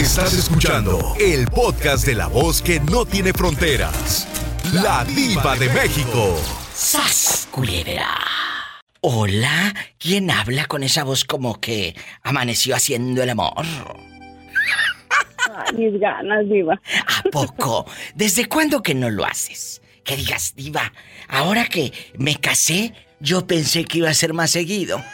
Estás escuchando el podcast de la voz que no tiene fronteras. La diva de México. ¡Sas, Hola, ¿quién habla con esa voz como que amaneció haciendo el amor? mis ganas, diva. ¿A poco? ¿Desde cuándo que no lo haces? Que digas, diva, ahora que me casé, yo pensé que iba a ser más seguido.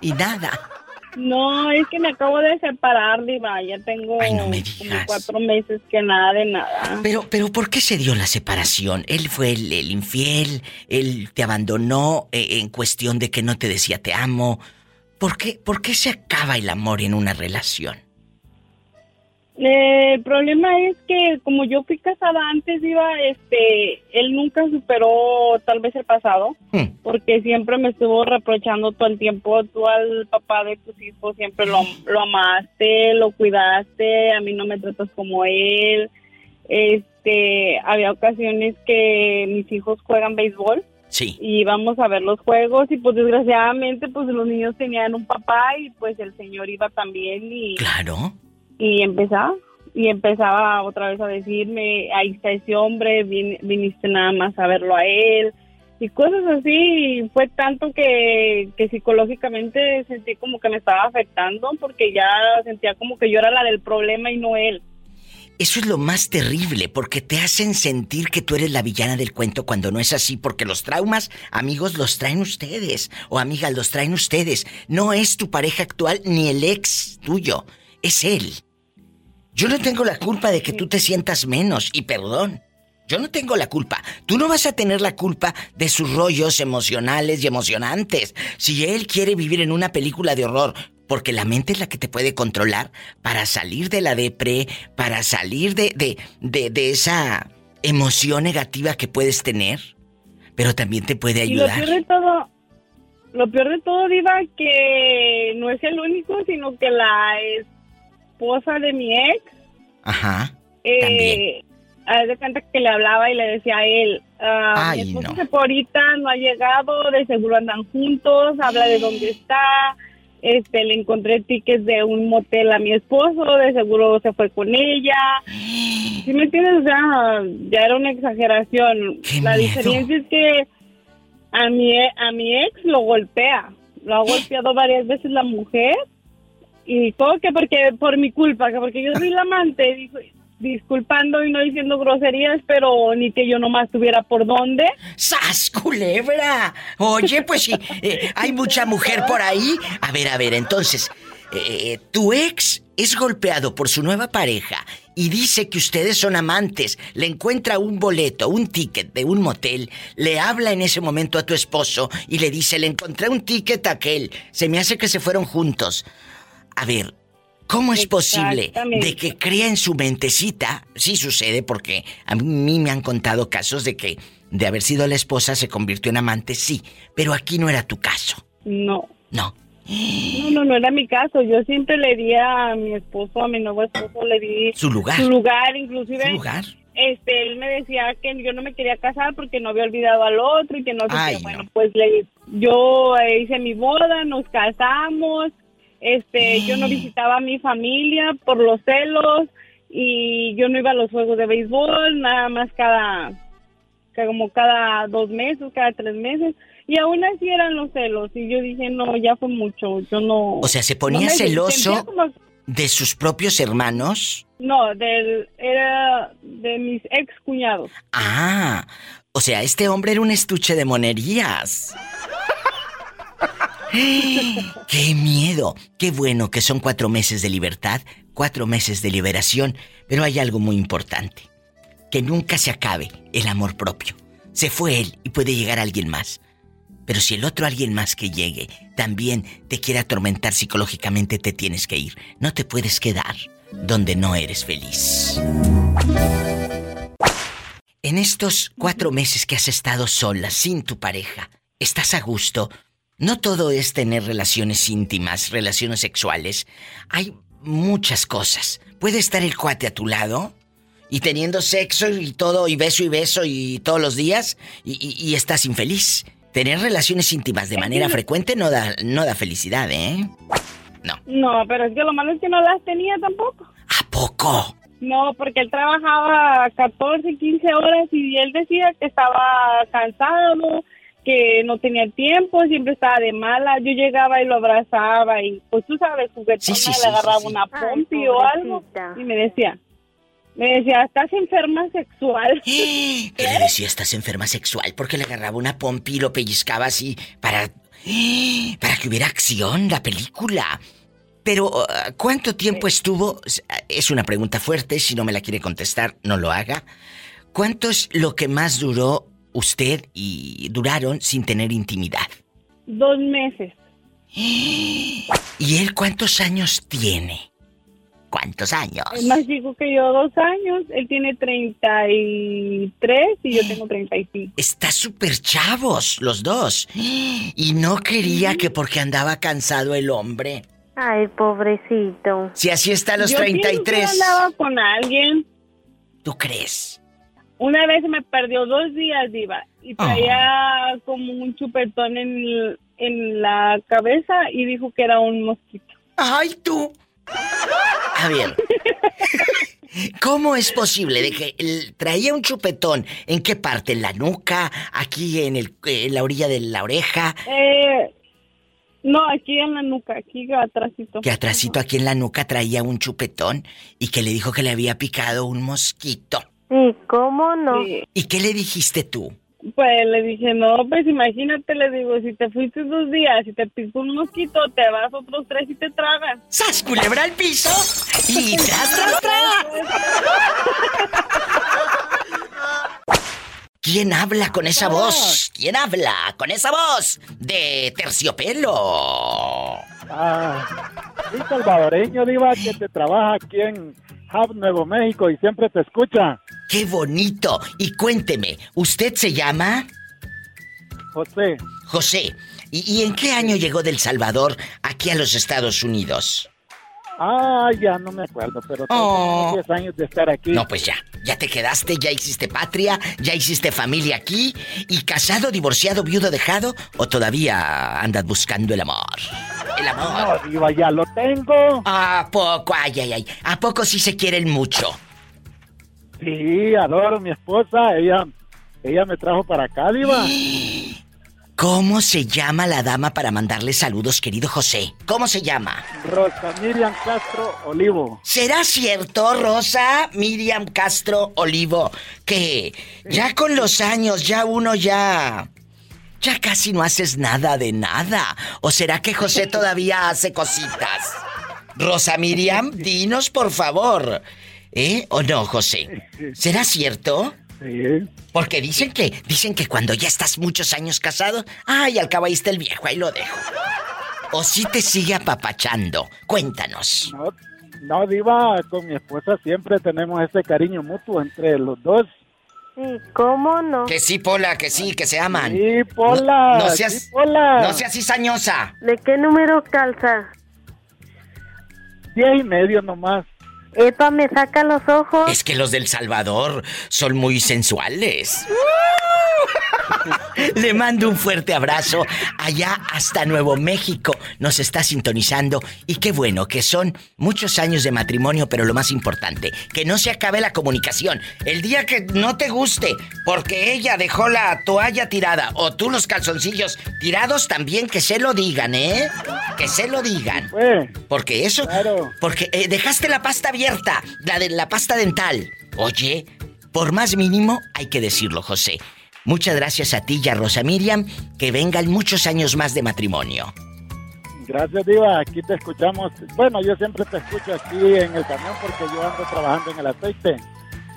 Y nada. No, es que me acabo de separar, Diva. Ya tengo como cuatro meses que nada de nada. Pero, pero, ¿por qué se dio la separación? Él fue el, infiel, él te abandonó eh, en cuestión de que no te decía te amo. ¿Por qué, ¿Por qué se acaba el amor en una relación? Eh, el problema es que como yo fui casada antes, iba, este, él nunca superó tal vez el pasado, hmm. porque siempre me estuvo reprochando todo el tiempo, tú al papá de tus hijos siempre lo, lo amaste, lo cuidaste, a mí no me tratas como él, este, había ocasiones que mis hijos juegan béisbol. Sí. Y íbamos a ver los juegos y pues desgraciadamente pues los niños tenían un papá y pues el señor iba también y... Claro y empezaba y empezaba otra vez a decirme, ahí está ese hombre, viniste nada más a verlo a él y cosas así. fue tanto que, que psicológicamente sentí como que me estaba afectando porque ya sentía como que yo era la del problema y no él. Eso es lo más terrible, porque te hacen sentir que tú eres la villana del cuento cuando no es así, porque los traumas, amigos, los traen ustedes, o amigas, los traen ustedes. No es tu pareja actual ni el ex tuyo, es él. Yo no tengo la culpa de que tú te sientas menos, y perdón. Yo no tengo la culpa. Tú no vas a tener la culpa de sus rollos emocionales y emocionantes. Si él quiere vivir en una película de horror, porque la mente es la que te puede controlar para salir de la depre, para salir de, de, de, de esa emoción negativa que puedes tener, pero también te puede ayudar. Y lo peor de todo, lo peor de todo, Diva, que no es el único, sino que la es esposa de mi ex. Ajá. Eh, también. de cuenta que le hablaba y le decía a él, ah, mi esposo no. ahorita, no ha llegado, de seguro andan juntos, habla de dónde está, este, le encontré tickets de un motel a mi esposo, de seguro se fue con ella. ¿Sí me entiendes? O sea, ya era una exageración. la diferencia es que a mi, a mi ex lo golpea. Lo ha golpeado varias veces la mujer y todo que porque por mi culpa, que porque yo soy la amante, disculpando y no diciendo groserías, pero ni que yo nomás tuviera por dónde. ¡Sas, culebra! Oye, pues sí, eh, hay mucha mujer por ahí. A ver, a ver, entonces, eh, tu ex es golpeado por su nueva pareja y dice que ustedes son amantes, le encuentra un boleto, un ticket de un motel, le habla en ese momento a tu esposo y le dice, le encontré un ticket a aquel, se me hace que se fueron juntos. A ver, ¿cómo es posible de que crea en su mentecita? Sí sucede porque a mí me han contado casos de que de haber sido la esposa se convirtió en amante, sí, pero aquí no era tu caso. No. No. No, no, no era mi caso. Yo siempre le di a mi esposo, a mi nuevo esposo, le di su lugar. Su lugar, inclusive. Su lugar. Este, él me decía que yo no me quería casar porque no había olvidado al otro y que no sé qué. Bueno, pues le, yo hice mi boda, nos casamos, este, yo no visitaba a mi familia por los celos y yo no iba a los juegos de béisbol, nada más cada, como cada dos meses, cada tres meses. Y aún así eran los celos. Y yo dije, no, ya fue mucho. Yo no. O sea, ¿se ponía celoso de sus propios hermanos? No, del, era de mis ex cuñados. Ah, o sea, este hombre era un estuche de monerías. ¡Qué miedo! Qué bueno que son cuatro meses de libertad, cuatro meses de liberación, pero hay algo muy importante. Que nunca se acabe el amor propio. Se fue él y puede llegar alguien más. Pero si el otro alguien más que llegue también te quiere atormentar psicológicamente, te tienes que ir. No te puedes quedar donde no eres feliz. En estos cuatro meses que has estado sola, sin tu pareja, ¿estás a gusto? No todo es tener relaciones íntimas, relaciones sexuales. Hay muchas cosas. Puede estar el cuate a tu lado y teniendo sexo y todo, y beso y beso y todos los días, y, estás infeliz. Tener relaciones íntimas de manera frecuente no da, no da felicidad, ¿eh? No. No, pero es que lo malo es que no las tenía tampoco. ¿A poco? No, porque él trabajaba 14, 15 horas y él decía que estaba cansado, que no tenía tiempo, siempre estaba de mala. Yo llegaba y lo abrazaba y pues tú sabes, juguetona, le agarraba una pompi o algo y me decía, me decía, estás enferma sexual. ¿Qué le decía, estás enferma sexual? Porque le agarraba una pompi y lo pellizcaba así para... para que hubiera acción la película. Pero, uh, ¿cuánto tiempo estuvo? Es una pregunta fuerte, si no me la quiere contestar, no lo haga. ¿Cuánto es lo que más duró usted y duraron sin tener intimidad? Dos meses. ¿Y él cuántos años tiene? ¿Cuántos años? Es más chico que yo, dos años. Él tiene 33 y yo tengo 35. Está súper chavos los dos. Y no quería que porque andaba cansado el hombre. Ay, pobrecito. Si así está a los yo 33. Yo andaba con alguien. ¿Tú crees? Una vez me perdió dos días, Diva, y traía como un chupetón en, en la cabeza y dijo que era un mosquito. ¡Ay, tú! A ver. ¿Cómo es posible de que traía un chupetón? ¿En qué parte? ¿En la nuca? ¿Aquí en, el, en la orilla de la oreja? Eh, no, aquí en la nuca, aquí atrásito. Que atrásito aquí en la nuca traía un chupetón y que le dijo que le había picado un mosquito. ¿Y cómo no? ¿Y qué le dijiste tú? Pues le dije, no, pues imagínate, le digo, si te fuiste dos días y te picó un mosquito, te vas otros tres y te tragas. ¡Sas, culebra al piso! ¡Y tras, tras, tras! ¿Quién habla con esa voz? ¿Quién habla con esa voz de terciopelo? Ah, un salvadoreño, Diva, que te trabaja aquí en Hub, Nuevo México y siempre te escucha. ¡Qué bonito! Y cuénteme, ¿usted se llama? José. José. ¿Y, en qué año llegó del Salvador aquí a los Estados Unidos? Ah, ya no me acuerdo, pero tengo 10 años de estar aquí. No, pues ya, ya te quedaste, ya hiciste patria, ya hiciste familia aquí, y casado, divorciado, viudo, dejado, o todavía andas buscando el amor. El amor. No, diva, ya lo tengo. ¿A poco? Ay, ay, ay. ¿A poco sí se quieren mucho? Sí, adoro a mi esposa. Ella, ella me trajo para acá, Diva. ¿Cómo se llama la dama para mandarle saludos, querido José? ¿Cómo se llama? Rosa Miriam Castro Olivo. ¿Será cierto, Rosa Miriam Castro Olivo, que ya con los años ya uno ya... Ya casi no haces nada de nada. ¿O será que José todavía hace cositas? Rosa Miriam, dinos por favor. ¿Eh? ¿O no, José? ¿Será cierto? Sí. Porque dicen que, dicen que cuando ya estás muchos años casado, ay, al cabo ahí está el viejo, ahí lo dejo. O si te sigue apapachando. Cuéntanos. No, no, Diva, con mi esposa siempre tenemos ese cariño mutuo entre los dos. Sí, ¿cómo no? Que sí, Pola, que sí, que se aman. Sí, Pola. No, seas, sí, Pola. No seas cizañosa. ¿De qué número calza? Diez y medio nomás. Epa, me saca los ojos. Es que los del Salvador son muy sensuales. Le mando un fuerte abrazo allá hasta Nuevo México. Nos está sintonizando y qué bueno que son muchos años de matrimonio, pero lo más importante, que no se acabe la comunicación. El día que no te guste porque ella dejó la toalla tirada o tú los calzoncillos tirados, también que se lo digan, ¿eh? Que se lo digan. Porque eso... Porque eh, dejaste la pasta abierta, la de la pasta dental. Oye, por más mínimo hay que decirlo, José. Muchas gracias a ti y a Rosa Miriam. Que vengan muchos años más de matrimonio. Gracias, Diva. Aquí te escuchamos. Bueno, yo siempre te escucho aquí en el camión porque yo ando trabajando en el aceite.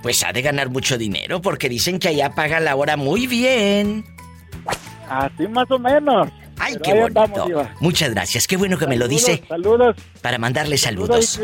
Pues ha de ganar mucho dinero porque dicen que allá paga la hora muy bien. Así más o menos. Ay, qué bonito. Muchas gracias. Qué bueno que me lo dice. Saludos. Para mandarle saludos.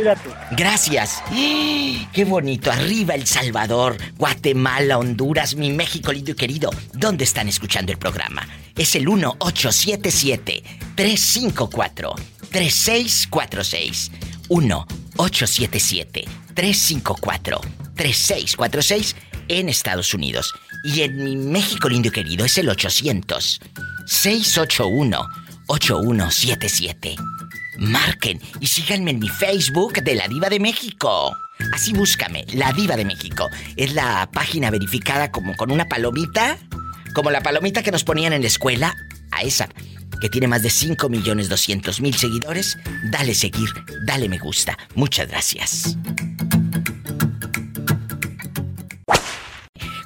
gracias. Qué bonito. Arriba El Salvador, Guatemala, Honduras, mi México lindo y querido. ¿Dónde están escuchando el programa? Es el 1877 354 3646. 1877 354 3646 en Estados Unidos. Y en mi México lindo y querido es el 800 681 8177. marquen y síganme en mi Facebook de La Diva de México. Así búscame, La Diva de México. Es la página verificada como con una palomita, como la palomita que nos ponían en la escuela, a esa que tiene más de 5 millones 200 mil seguidores. Dale seguir, dale me gusta. Muchas gracias.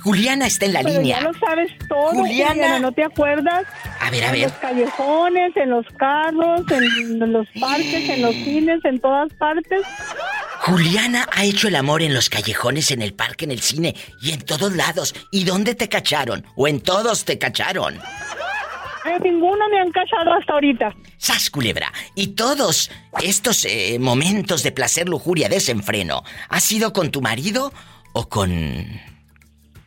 Juliana está en la línea. Ya lo sabes todo, Juliana. ¿no te acuerdas? A ver, a ver. En los callejones, en los carros, en los parques, en los cines, en todas partes. Juliana ha hecho el amor en los callejones, en el parque, en el cine y en todos lados. ¿Y dónde te cacharon? ¿O en todos te cacharon? En ninguno me han cachado hasta ahorita. Sas culebra. Y todos estos eh, momentos de placer, lujuria, desenfreno, ¿ha sido con tu marido o con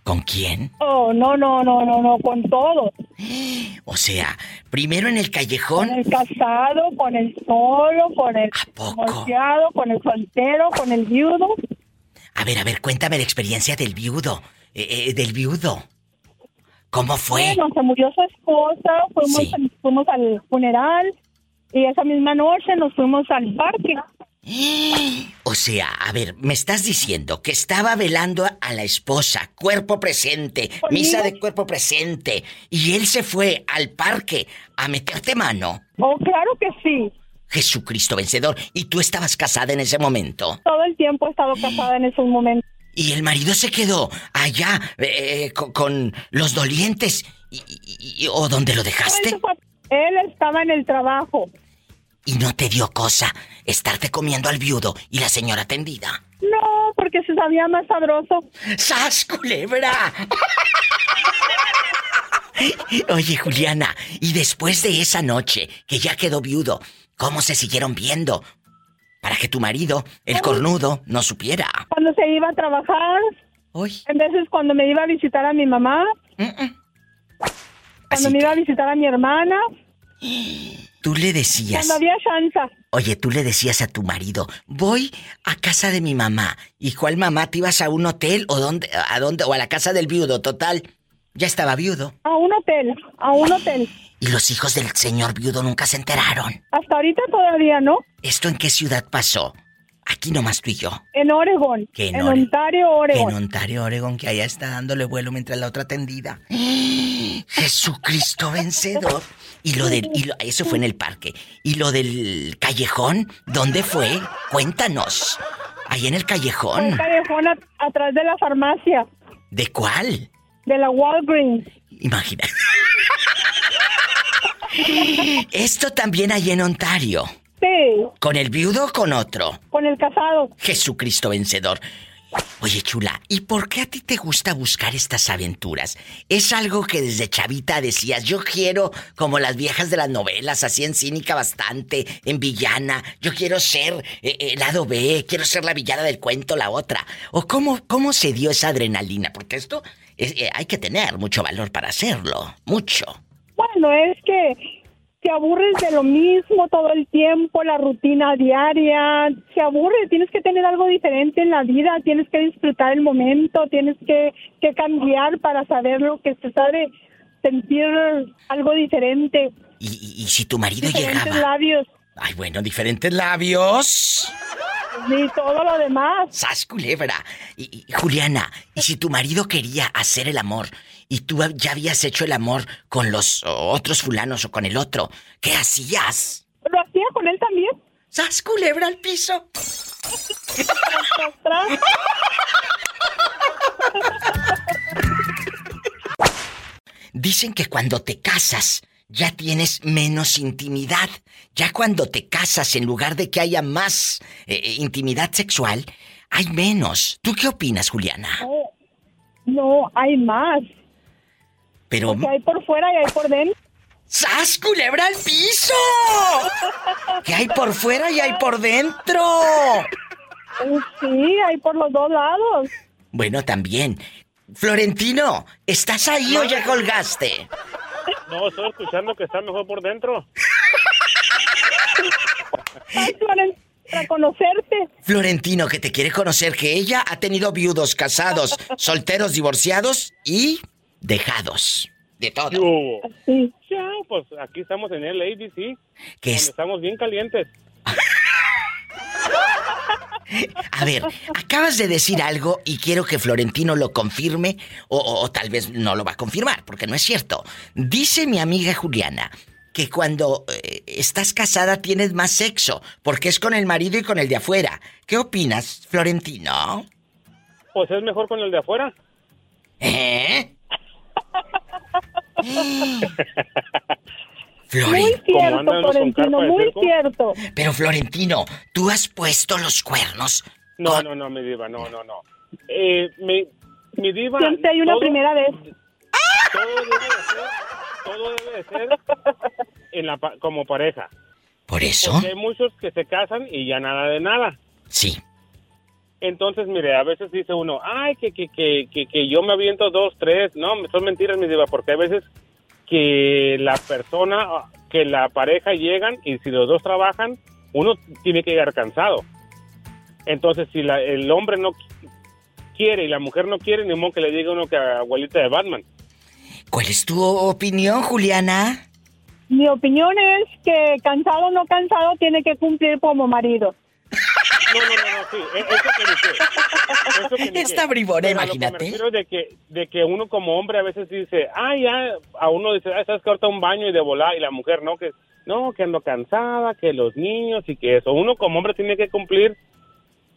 ¿Con quién? Oh, no, no, no, no, no, con todo. O sea, primero en el callejón. Con el casado, con el solo, con el divorciado, con el soltero, con el viudo. A ver, a ver, cuéntame la experiencia del viudo. Eh, eh, del viudo. ¿Cómo fue? Bueno, se murió su esposa, fuimos, fuimos al funeral y esa misma noche nos fuimos al parque. O sea, a ver, me estás diciendo que estaba velando a la esposa, cuerpo presente, misa de cuerpo presente, y él se fue al parque a meterte mano. Oh, claro que sí. Jesucristo vencedor, ¿y tú estabas casada en ese momento? Todo el tiempo he estado casada en ese momento. Y el marido se quedó allá eh, con, los dolientes, y, ¿o dónde lo dejaste? Él estaba en el trabajo. ¿Y no te dio cosa estarte comiendo al viudo y la señora tendida? No, porque se sabía más sabroso. ¡Sas, culebra! Oye, Juliana, y después de esa noche, que ya quedó viudo, ¿cómo se siguieron viendo? Para que tu marido, el cornudo, no supiera. Cuando se iba a trabajar. Hoy. En veces cuando me iba a visitar a mi mamá. Cuando me iba a visitar a mi hermana. Tú le decías. Cuando había chance. Oye, tú le decías a tu marido, voy a casa de mi mamá. ¿Y cuál mamá? ¿Te ibas a un hotel o dónde, a dónde? O a la casa del viudo, total. Ya estaba viudo. A un hotel, a un hotel. ¿Y los hijos del señor viudo nunca se enteraron? Hasta ahorita todavía no. ¿Esto en qué ciudad pasó? Aquí nomás tú y yo. En Oregon. en, Ontario, Oregon. en Ontario, Oregon, que allá está dándole vuelo mientras la otra tendida. Jesucristo vencedor. Y lo del. Y eso fue en el parque. ¿Y lo del callejón? ¿Dónde fue? Cuéntanos. Ahí en el callejón. En el callejón atrás de la farmacia. ¿De cuál? De la Walgreens. Imagina. Esto también hay en Ontario. Sí. ¿Con el viudo o con otro? Con el casado. Jesucristo vencedor. Oye, chula, ¿y por qué a ti te gusta buscar estas aventuras? ¿Es algo que desde chavita decías, yo quiero, como las viejas de las novelas, así en cínica bastante, en villana, yo quiero ser eh, el lado B, quiero ser la villana del cuento, la otra? ¿O cómo, cómo se dio esa adrenalina? Porque esto eh, hay que tener mucho valor para hacerlo, mucho. Bueno, es que te aburres de lo mismo todo el tiempo, la rutina diaria, se aburre, tienes que tener algo diferente en la vida, tienes que disfrutar el momento, tienes que, que cambiar para saber lo que se sabe, sentir algo diferente. ¿Y, y, si tu marido diferentes labios. Ay, bueno, diferentes labios. Ni todo lo demás. ¡Sas, culebra! Y, Juliana, ¿y si tu marido quería hacer el amor y tú ya habías hecho el amor con los otros fulanos o con el otro, ¿qué hacías? Lo hacía con él también. ¡Sas, culebra al piso! Dicen que cuando te casas, ya tienes menos intimidad. Ya cuando te casas, en lugar de que haya más eh, eh, intimidad sexual, hay menos. ¿Tú qué opinas, Juliana? No, hay más. Pero... Porque hay por fuera y hay por dentro. ¡Sas, culebra al piso! ¿Qué hay por fuera y hay por dentro? Sí, hay por los dos lados. Bueno, también. Florentino, ¿estás ahí o ya colgaste? No, estoy escuchando que está mejor por dentro. para conocerte. Florentino, que te quiere conocer, que ella ha tenido viudos, casados, solteros, divorciados y dejados. De todo. Sí. pues aquí estamos en el ABC. Que estamos bien calientes. A ver, acabas de decir algo y quiero que Florentino lo confirme o, tal vez no lo va a confirmar, porque no es cierto. Dice mi amiga Juliana que cuando eh, estás casada tienes más sexo, porque es con el marido y con el de afuera. ¿Qué opinas, Florentino? Pues es mejor con el de afuera. ¿Eh? Muy cierto, Florentino, muy cierto. Pero Florentino, ¿tú has puesto los cuernos? No, no, no, mi diva, no, no, no. Eh, mi, mi diva... Siempre hay una primera vez. Todo debe de ser, todo debe de ser en la, como pareja. ¿Por eso? Porque hay muchos que se casan y ya nada de nada. Sí. Entonces, mire, a veces dice uno, ay, que, que, que, que, que yo me aviento dos, tres. No, son mentiras, mi diva, porque hay veces que la persona, que la pareja llegan y si los dos trabajan, uno tiene que llegar cansado. Entonces, si la, el hombre no quiere y la mujer no quiere, ni modo que le diga uno que abuelita de Batman. ¿Cuál es tu opinión, Juliana? Mi opinión es que cansado o no cansado tiene que cumplir como marido. No, no, no, no, sí, e-, eso que ni Está bribona, imagínate. Pero de que, de que uno como hombre a veces dice, ah, ya, a uno dice, ah, sabes que ahorita un baño y de volar, y la mujer no, que no, que ando cansada, que los niños y que eso. Uno como hombre tiene que cumplir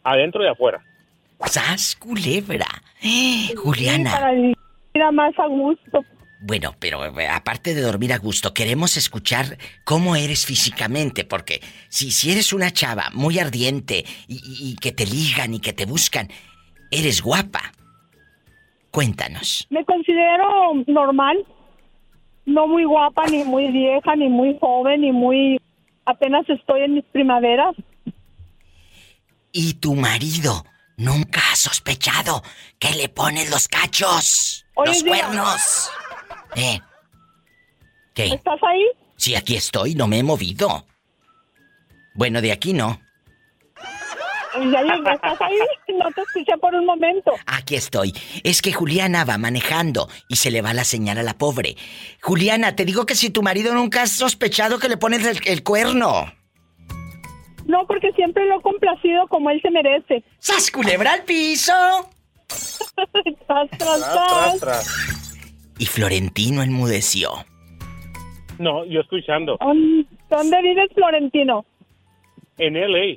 adentro y afuera. ¡Sas, culebra! Juliana. Para vivir más a gusto. Bueno, pero eh, aparte de dormir a gusto, queremos escuchar cómo eres físicamente, porque si, si eres una chava muy ardiente y, que te ligan y que te buscan, eres guapa. Cuéntanos. Me considero normal, no muy guapa, ni muy vieja, ni muy joven, ni muy... apenas estoy en mis primaveras. ¿Y tu marido nunca ha sospechado que le pones los cachos? los cuernos. ¿Eh? ¿Qué? ¿Estás ahí? Sí, aquí estoy, no me he movido. Bueno, de aquí no. Ya ¿estás ahí? No te escuché por un momento. Aquí estoy. Es que Juliana va manejando y se le va la señal a la pobre. Juliana, te digo que si tu marido nunca ha sospechado que le pones el, cuerno. No, porque siempre lo he complacido como él se merece. ¡Sas culebra al piso! tras, tras, tras y Florentino enmudeció. No, yo escuchando. ¿Dónde vives, Florentino? En LA.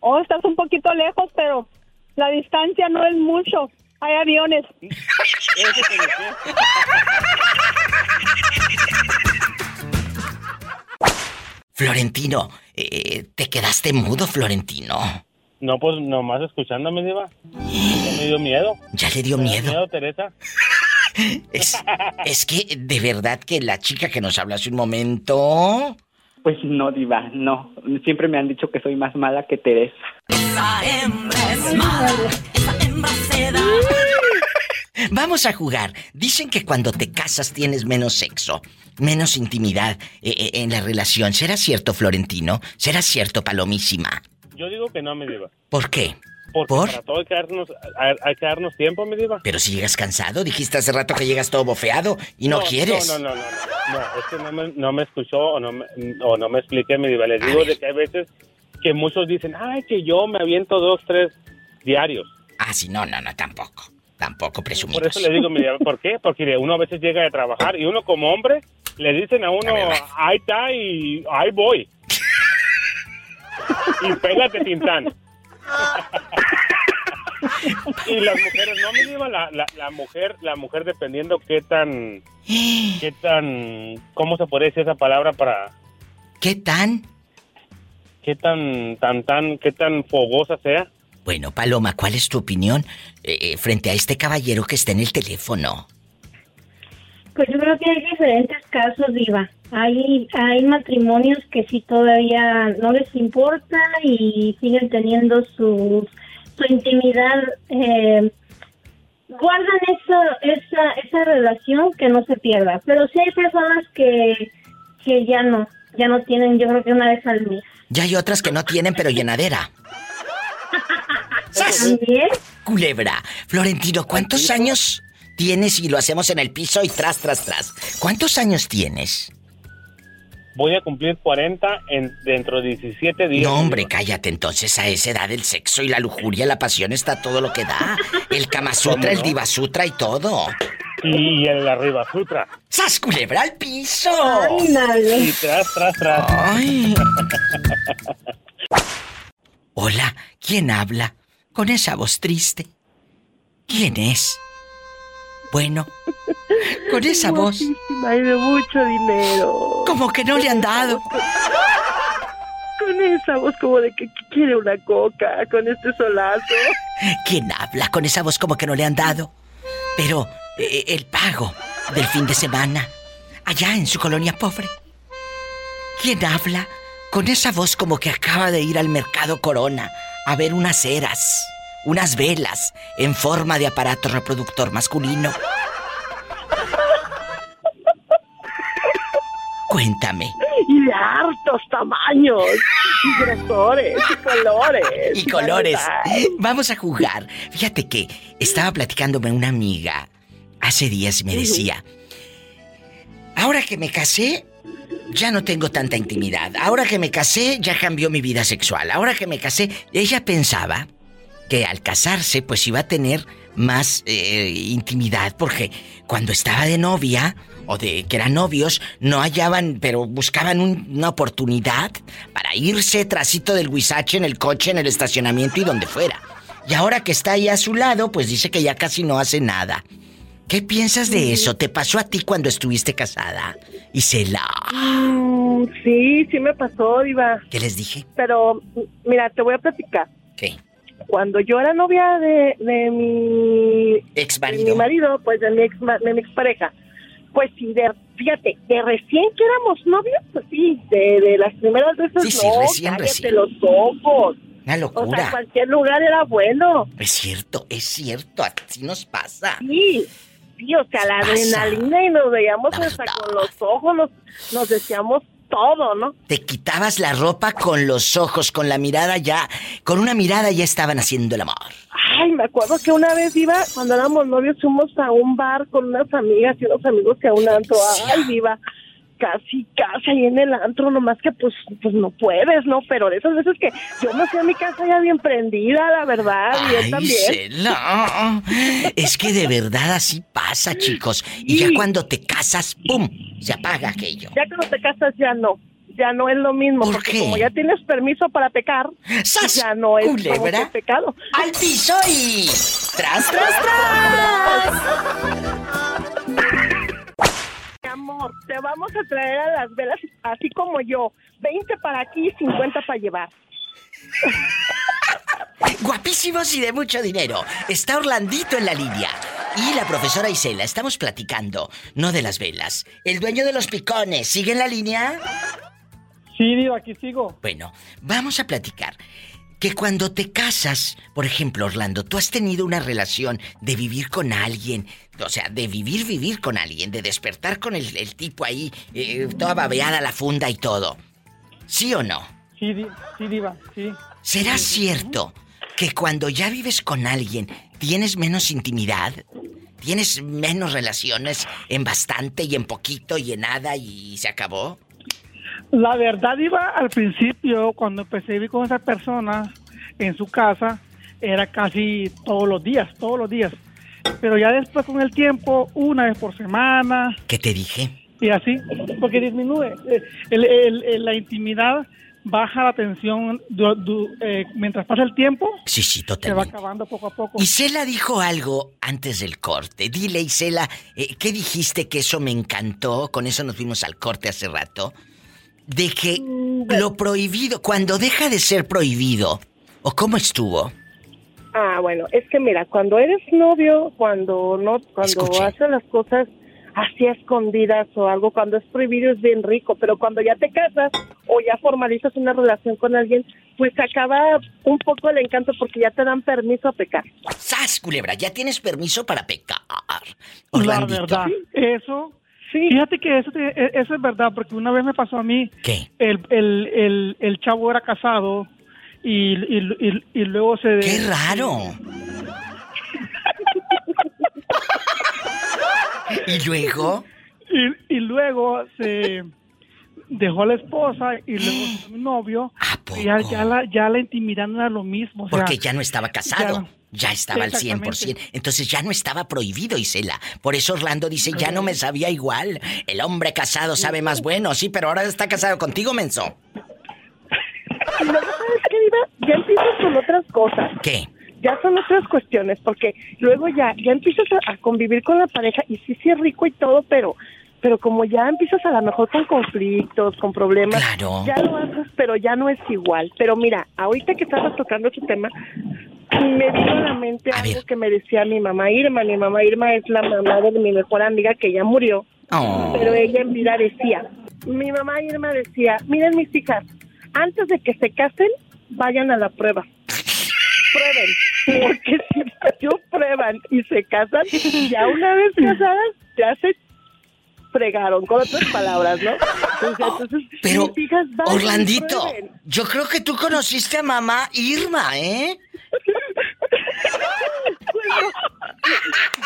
Oh, estás un poquito lejos, pero la distancia no es mucho. Hay aviones. Florentino, eh, ¿te quedaste mudo, Florentino? No, pues nomás escuchándome, Diva. Ya me dio miedo. ¿Ya le dio miedo? miedo, Teresa? es, que de verdad que la chica que nos habla hace un momento... Pues no, Diva, no. Siempre me han dicho que soy más mala que Teresa. Vamos a jugar. Dicen que cuando te casas tienes menos sexo, menos intimidad eh, eh, en la relación. ¿Será cierto, Florentino? ¿Será cierto, Palomísima? Yo digo que no, me diva. ¿Por qué? Porque ¿Por? para todo hay que, darnos, hay, que darnos tiempo, me diva. Pero si llegas cansado, dijiste hace rato que llegas todo bofeado y no, quieres. No, no, no, no, no, es que no me, no me escuchó o no me, o no me expliqué, me diva. Les digo de que hay veces que muchos dicen, ay, que yo me aviento dos, tres diarios. Ah, sí, no, no, no, tampoco. Tampoco presumidos. Por eso le digo, diva, ¿por qué? Porque uno a veces llega de trabajar y uno como hombre le dicen a uno, ahí está y ahí voy y pégate, Tintán. Y las mujeres, no me digo la, la, mujer, la mujer dependiendo qué tan, qué tan, ¿cómo se puede decir esa palabra para? ¿Qué tan? ¿Qué tan, tan, tan, qué tan fogosa sea? Bueno, Paloma, ¿cuál es tu opinión eh, eh, frente a este caballero que está en el teléfono? Pues yo creo que hay diferentes casos, Diva. Hay, hay matrimonios que sí todavía no les importa y siguen teniendo su, su intimidad. Eh, guardan esa, esa, esa relación que no se pierda. Pero sí hay personas que, que ya no, ya no tienen, yo creo que una vez al mes. Ya hay otras que no tienen, pero llenadera. ¿También? Culebra. Florentino, ¿cuántos años tienes y lo hacemos en el piso y tras, tras, tras? ¿Cuántos años tienes? Voy a cumplir 40 en, dentro de 17 días. No, hombre, cállate. Entonces, a esa edad el sexo y la lujuria, la pasión está todo lo que da. El Kama Sutra, el Diva Sutra y todo. Y el Arriba Sutra. ¡Sas culebra al piso! Y tras, tras, tras. Ay. Hola, ¿quién habla? Con esa voz triste. ¿Quién es? Bueno, con esa voz. Hay de mucho dinero. Como que no le han dado. Con esa voz como de que quiere una coca, con este solazo. ¿Quién habla con esa voz como que no le han dado? Pero eh, el pago del fin de semana, allá en su colonia pobre. ¿Quién habla con esa voz como que acaba de ir al mercado Corona a ver unas ceras? unas velas en forma de aparato reproductor masculino. Cuéntame. Y de hartos tamaños, y grosores, y colores. Y colores. Vamos a jugar. Fíjate que estaba platicándome una amiga hace días y me decía, ahora que me casé, ya no tengo tanta intimidad. Ahora que me casé, ya cambió mi vida sexual. Ahora que me casé, ella pensaba que al casarse pues iba a tener más eh, intimidad porque cuando estaba de novia o de que eran novios no hallaban pero buscaban una oportunidad para irse trasito del huizache en el coche en el estacionamiento y donde fuera y ahora que está ahí a su lado pues dice que ya casi no hace nada ¿Qué piensas de eso? ¿Te pasó a ti cuando estuviste casada? Isela. Mm, sí, sí me pasó, Iba. ¿Qué les dije? Pero, mira, te voy a platicar. ¿Qué? Cuando yo era novia de, de mi ex marido. mi marido, pues de mi ex de mi expareja, pues sí, de, fíjate, de recién que éramos novios, pues sí, de, de las primeras veces sí, sí, no, recién, recién. los ojos. Una locura. O sea, cualquier lugar era bueno. Es cierto, es cierto, así nos pasa. Sí, sí, o sea, la adrenalina y nos veíamos hasta con los ojos, nos, nos decíamos todo, ¿no? Te quitabas la ropa con los ojos, con la mirada ya, con una mirada ya estaban haciendo el amor. Ay, me acuerdo que una vez iba, cuando éramos novios, fuimos a un bar con unas amigas y unos amigos que a un antro. Ay, iba casi, casi ahí en el antro, nomás que pues, pues no puedes, ¿no? Pero de esas veces que yo me fui a mi casa ya bien prendida, la verdad, y él también. Es que de verdad así pasa, chicos. Y, ya cuando te casas, ¡pum! Se apaga aquello. Ya cuando te casas ya no. Ya no es lo mismo. ¿Por porque qué? como ya tienes permiso para pecar, ya no es como que pecado. ¡Al piso y... ¡Tras, tras, tras! amor, te vamos a traer a las velas así como yo. 20 para aquí y 50 para llevar. Guapísimos y de mucho dinero. Está Orlandito en la línea. Y la profesora Isela, estamos platicando, no de las velas. El dueño de los picones, ¿sigue en la línea? Sí, digo, aquí sigo. Bueno, vamos a platicar que cuando te casas, por ejemplo, Orlando, tú has tenido una relación de vivir con alguien, o sea, de vivir, vivir con alguien, de despertar con el, tipo ahí, eh, toda babeada la funda y todo. ¿Sí o no? Sí, sí, Diva, sí. ¿Será cierto que cuando ya vives con alguien tienes menos intimidad? ¿Tienes menos relaciones en bastante y en poquito y en nada y se acabó? La verdad iba al principio, cuando empecé a vivir con esa persona en su casa, era casi todos los días, todos los días. Pero ya después con el tiempo, una vez por semana. ¿Qué te dije? Y así, porque disminuye. Eh, la intimidad baja la tensión eh, mientras pasa el tiempo. Sí, sí, totalmente. Se va acabando poco a poco. Isela dijo algo antes del corte. Dile, Isela, eh, ¿qué dijiste que eso me encantó? Con eso nos fuimos al corte hace rato de que lo prohibido, cuando deja de ser prohibido, ¿o cómo estuvo? Ah, bueno, es que mira, cuando eres novio, cuando no, cuando haces las cosas así escondidas o algo, cuando es prohibido es bien rico, pero cuando ya te casas o ya formalizas una relación con alguien, pues acaba un poco el encanto porque ya te dan permiso a pecar. ¡Sas, culebra! Ya tienes permiso para pecar. La verdad, eso Sí. Fíjate que eso, e, eso es verdad, porque una vez me pasó a mí. ¿Qué? El, el, el, chavo era casado y, y, luego se... ¡Qué raro! ¿Y luego? Y, luego se... dejó a la esposa y luego su novio. Y ya, ya, la, ya la intimidad no era lo mismo. Porque ya no estaba casado. Ya, estaba al 100%. Entonces ya no estaba prohibido, Isela. Por eso Orlando dice, ya no me sabía igual. El hombre casado sabe más bueno, sí, pero ahora está casado contigo, menso. No, ¿sabes qué, Ya empiezas con otras cosas. ¿Qué? Ya son otras cuestiones, porque luego ya, ya empiezas a, convivir con la pareja y sí, sí es rico y todo, pero pero como ya empiezas a lo mejor con conflictos, con problemas, ya lo haces, pero ya no es igual. Pero mira, ahorita que estabas tocando ese tema, me vino a la mente algo que me decía mi mamá Irma. Mi mamá Irma es la mamá de mi mejor amiga que ya murió, oh. pero ella en vida decía, mi mamá Irma decía, miren mis hijas, antes de que se casen, vayan a la prueba. Prueben, porque si ellos prueban y se casan, ya una vez casadas, ya se fregaron, con otras palabras, ¿no? Entonces, Pero, Orlandito, yo creo que tú conociste a mamá Irma, ¿eh?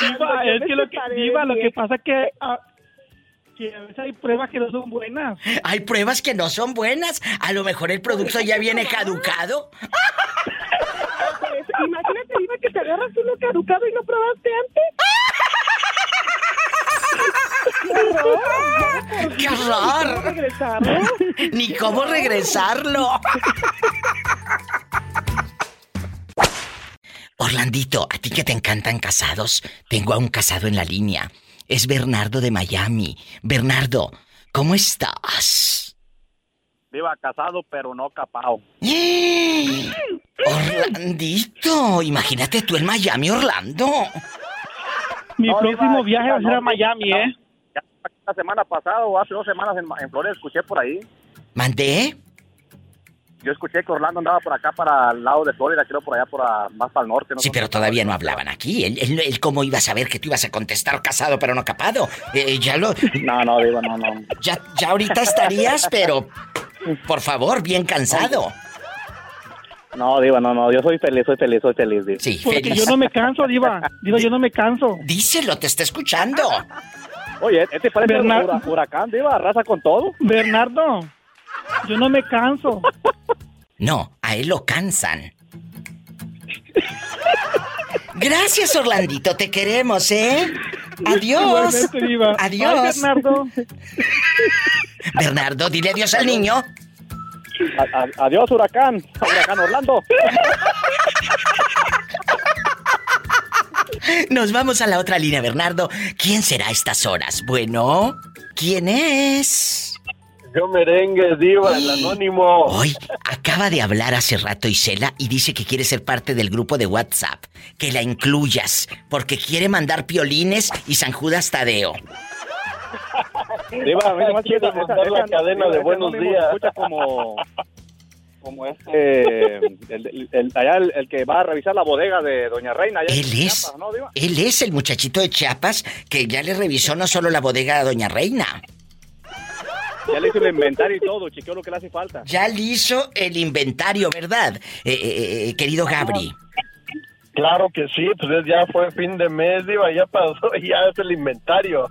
diva, es que lo que, diva, lo que pasa que, ah, que a veces hay pruebas que no son buenas. Hay pruebas que no son buenas. A lo mejor el producto ya viene caducado. Imagínate, Diva, que te agarras uno caducado y no probaste antes. ¡Qué horror! Ni cómo regresarlo. Orlandito, a ti que te encantan casados, tengo a un casado en la línea. Es Bernardo de Miami. Bernardo, ¿cómo estás? Viva casado, pero no capao. Orlandito, imagínate tú en Miami, Orlando. Mi próximo viaje va a ser a Miami, ¿eh? la semana pasada o hace dos semanas en, en Florida escuché por ahí. ¿Mandé? Yo escuché que Orlando andaba por acá para el lado de Florida, creo por allá por más para el norte. sí, pero todavía no hablaban aquí. Él, cómo iba a saber que tú ibas a contestar casado pero no capado. Eh, ya lo... No, no, digo, no, no. Ya, ya ahorita estarías, pero por favor, bien cansado. No, Diva, no, no, yo soy feliz, soy feliz, soy feliz, Diva. Sí, Porque yo no me canso, Diva. Diva, yo no me canso. Díselo, te está escuchando. Oye, este parece un huracán, Diva, arrasa con todo. Bernardo, yo no me canso. No, a él lo cansan. Gracias, Orlandito, te queremos, ¿eh? Adiós. Adiós. Bernardo. Bernardo, dile adiós al niño. adiós, huracán. Huracán Orlando. Nos vamos a la otra línea, Bernardo. ¿Quién será a estas horas? Bueno, ¿quién es? Yo merengue, diva, el anónimo. Hoy acaba de hablar hace rato Isela y dice que quiere ser parte del grupo de WhatsApp. Que la incluyas, porque quiere mandar piolines y San Judas Tadeo. Diva, a mí no quiere mandar la cadena de buenos días. Escucha como como este, el, el, allá el, que va a revisar la bodega de Doña Reina. él es, él es el muchachito de Chiapas que ya le revisó no solo la bodega a Doña Reina. Ya le hizo el inventario y todo, chequeó lo que le hace falta. Ya le hizo el inventario, ¿verdad, eh, eh, eh, querido Gabri? Claro que sí, pues ya fue fin de mes, digo, ya pasó, ya es el inventario.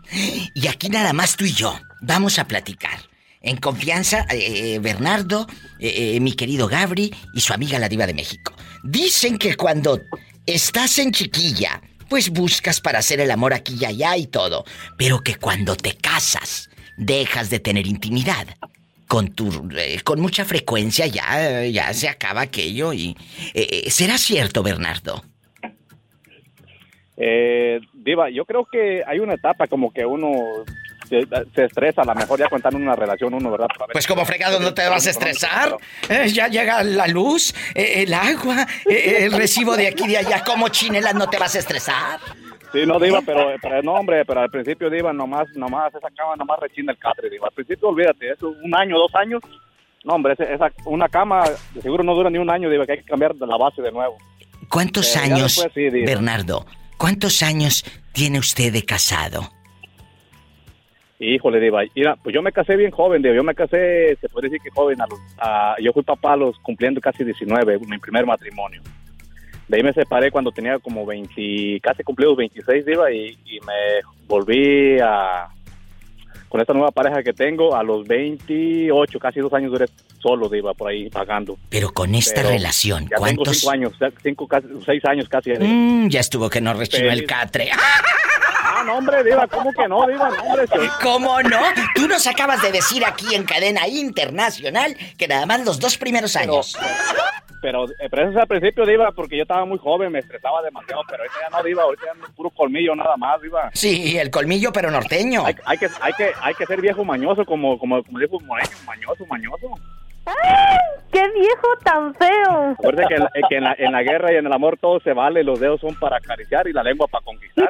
Y aquí nada más tú y yo, vamos a platicar. En confianza, eh, eh, Bernardo, eh, mi querido Gabri y su amiga la diva de México. Dicen que cuando estás en chiquilla, pues buscas para hacer el amor aquí y allá y todo. Pero que cuando te casas, dejas de tener intimidad. Con, tu, con mucha frecuencia ya, ya se acaba aquello y... ¿Será cierto, Bernardo? Eh, Diva, yo creo que hay una etapa como que uno se, estresa, a lo mejor ya contando una relación uno, ¿verdad? Pues como fregado no te vas a estresar. Eh, ya llega la luz, eh, el agua, eh, el recibo de aquí y de allá, como chinelas no te vas a estresar. Sí, no, Diva, pero, no, hombre, pero al principio, Diva, nomás, nomás esa cama, nomás rechina el catre, Diva. Al principio, olvídate, eso, un año, dos años, no, hombre, esa, una cama de seguro no dura ni un año, Diva, que hay que cambiar la base de nuevo. ¿Cuántos años, Bernardo, cuántos años tiene usted de casado? Híjole, Diva, mira, pues yo me casé bien joven, Diva, yo me casé, se puede decir que joven, a los, yo fui papá a los cumpliendo casi 19, mi primer matrimonio. De ahí me separé cuando tenía como 20, casi cumplidos 26, Diva, y, y me volví a, con esta nueva pareja que tengo, a los 28, casi dos años duré solo, Diva, por ahí pagando. Pero con esta relación, ya ¿cuántos? Tengo cinco años, cinco, casi, seis años casi. Mm, ya estuvo que no rechinó el catre. Ah, no, hombre, Diva, ¿cómo que no, Diva? No, hombre, ¿Cómo no? Tú nos acabas de decir aquí en cadena internacional que nada más los dos primeros años. Pero, eh, pero eso es al principio, Diva, porque yo estaba muy joven, me estresaba demasiado, pero ahorita ya no, Diva, ahorita ya no es puro colmillo nada más, Diva. Sí, el colmillo, pero norteño. Hay, hay, que, hay, que, hay que ser viejo mañoso, como, como, como dijo Moreno, mañoso, mañoso. ¡Ay! ¡Qué viejo tan feo! Acuérdate que, en la, que en, la, en la guerra y en el amor todo se vale, los dedos son para acariciar y la lengua para conquistar.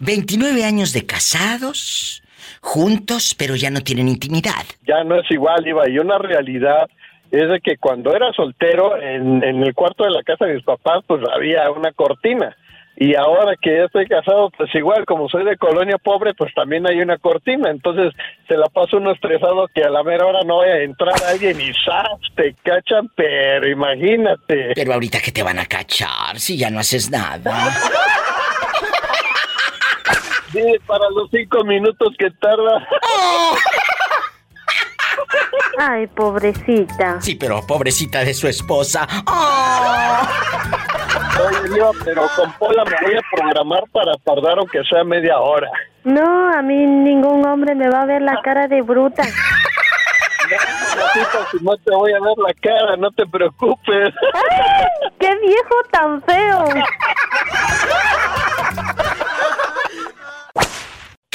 29 años de casados, juntos, pero ya no tienen intimidad. Ya no es igual, Iba, y una realidad es de que cuando era soltero, en, en el cuarto de la casa de mis papás, pues había una cortina. Y ahora que ya estoy casado, pues igual, como soy de colonia pobre, pues también hay una cortina. Entonces se la paso uno estresado que a la mera hora no vaya a entrar alguien y ¡zas! Te cachan, pero imagínate. Pero ahorita que te van a cachar si ya no haces nada. Sí, para los cinco minutos que tarda. Ay, pobrecita. Sí, pero pobrecita de su esposa. Oye, Dios, pero con Pola me voy a programar para tardar aunque sea media hora. No, a mí ningún hombre me va a ver la cara de bruta. No, si no te voy a ver la cara, no te preocupes. ¡Ay, ¡Qué viejo tan feo!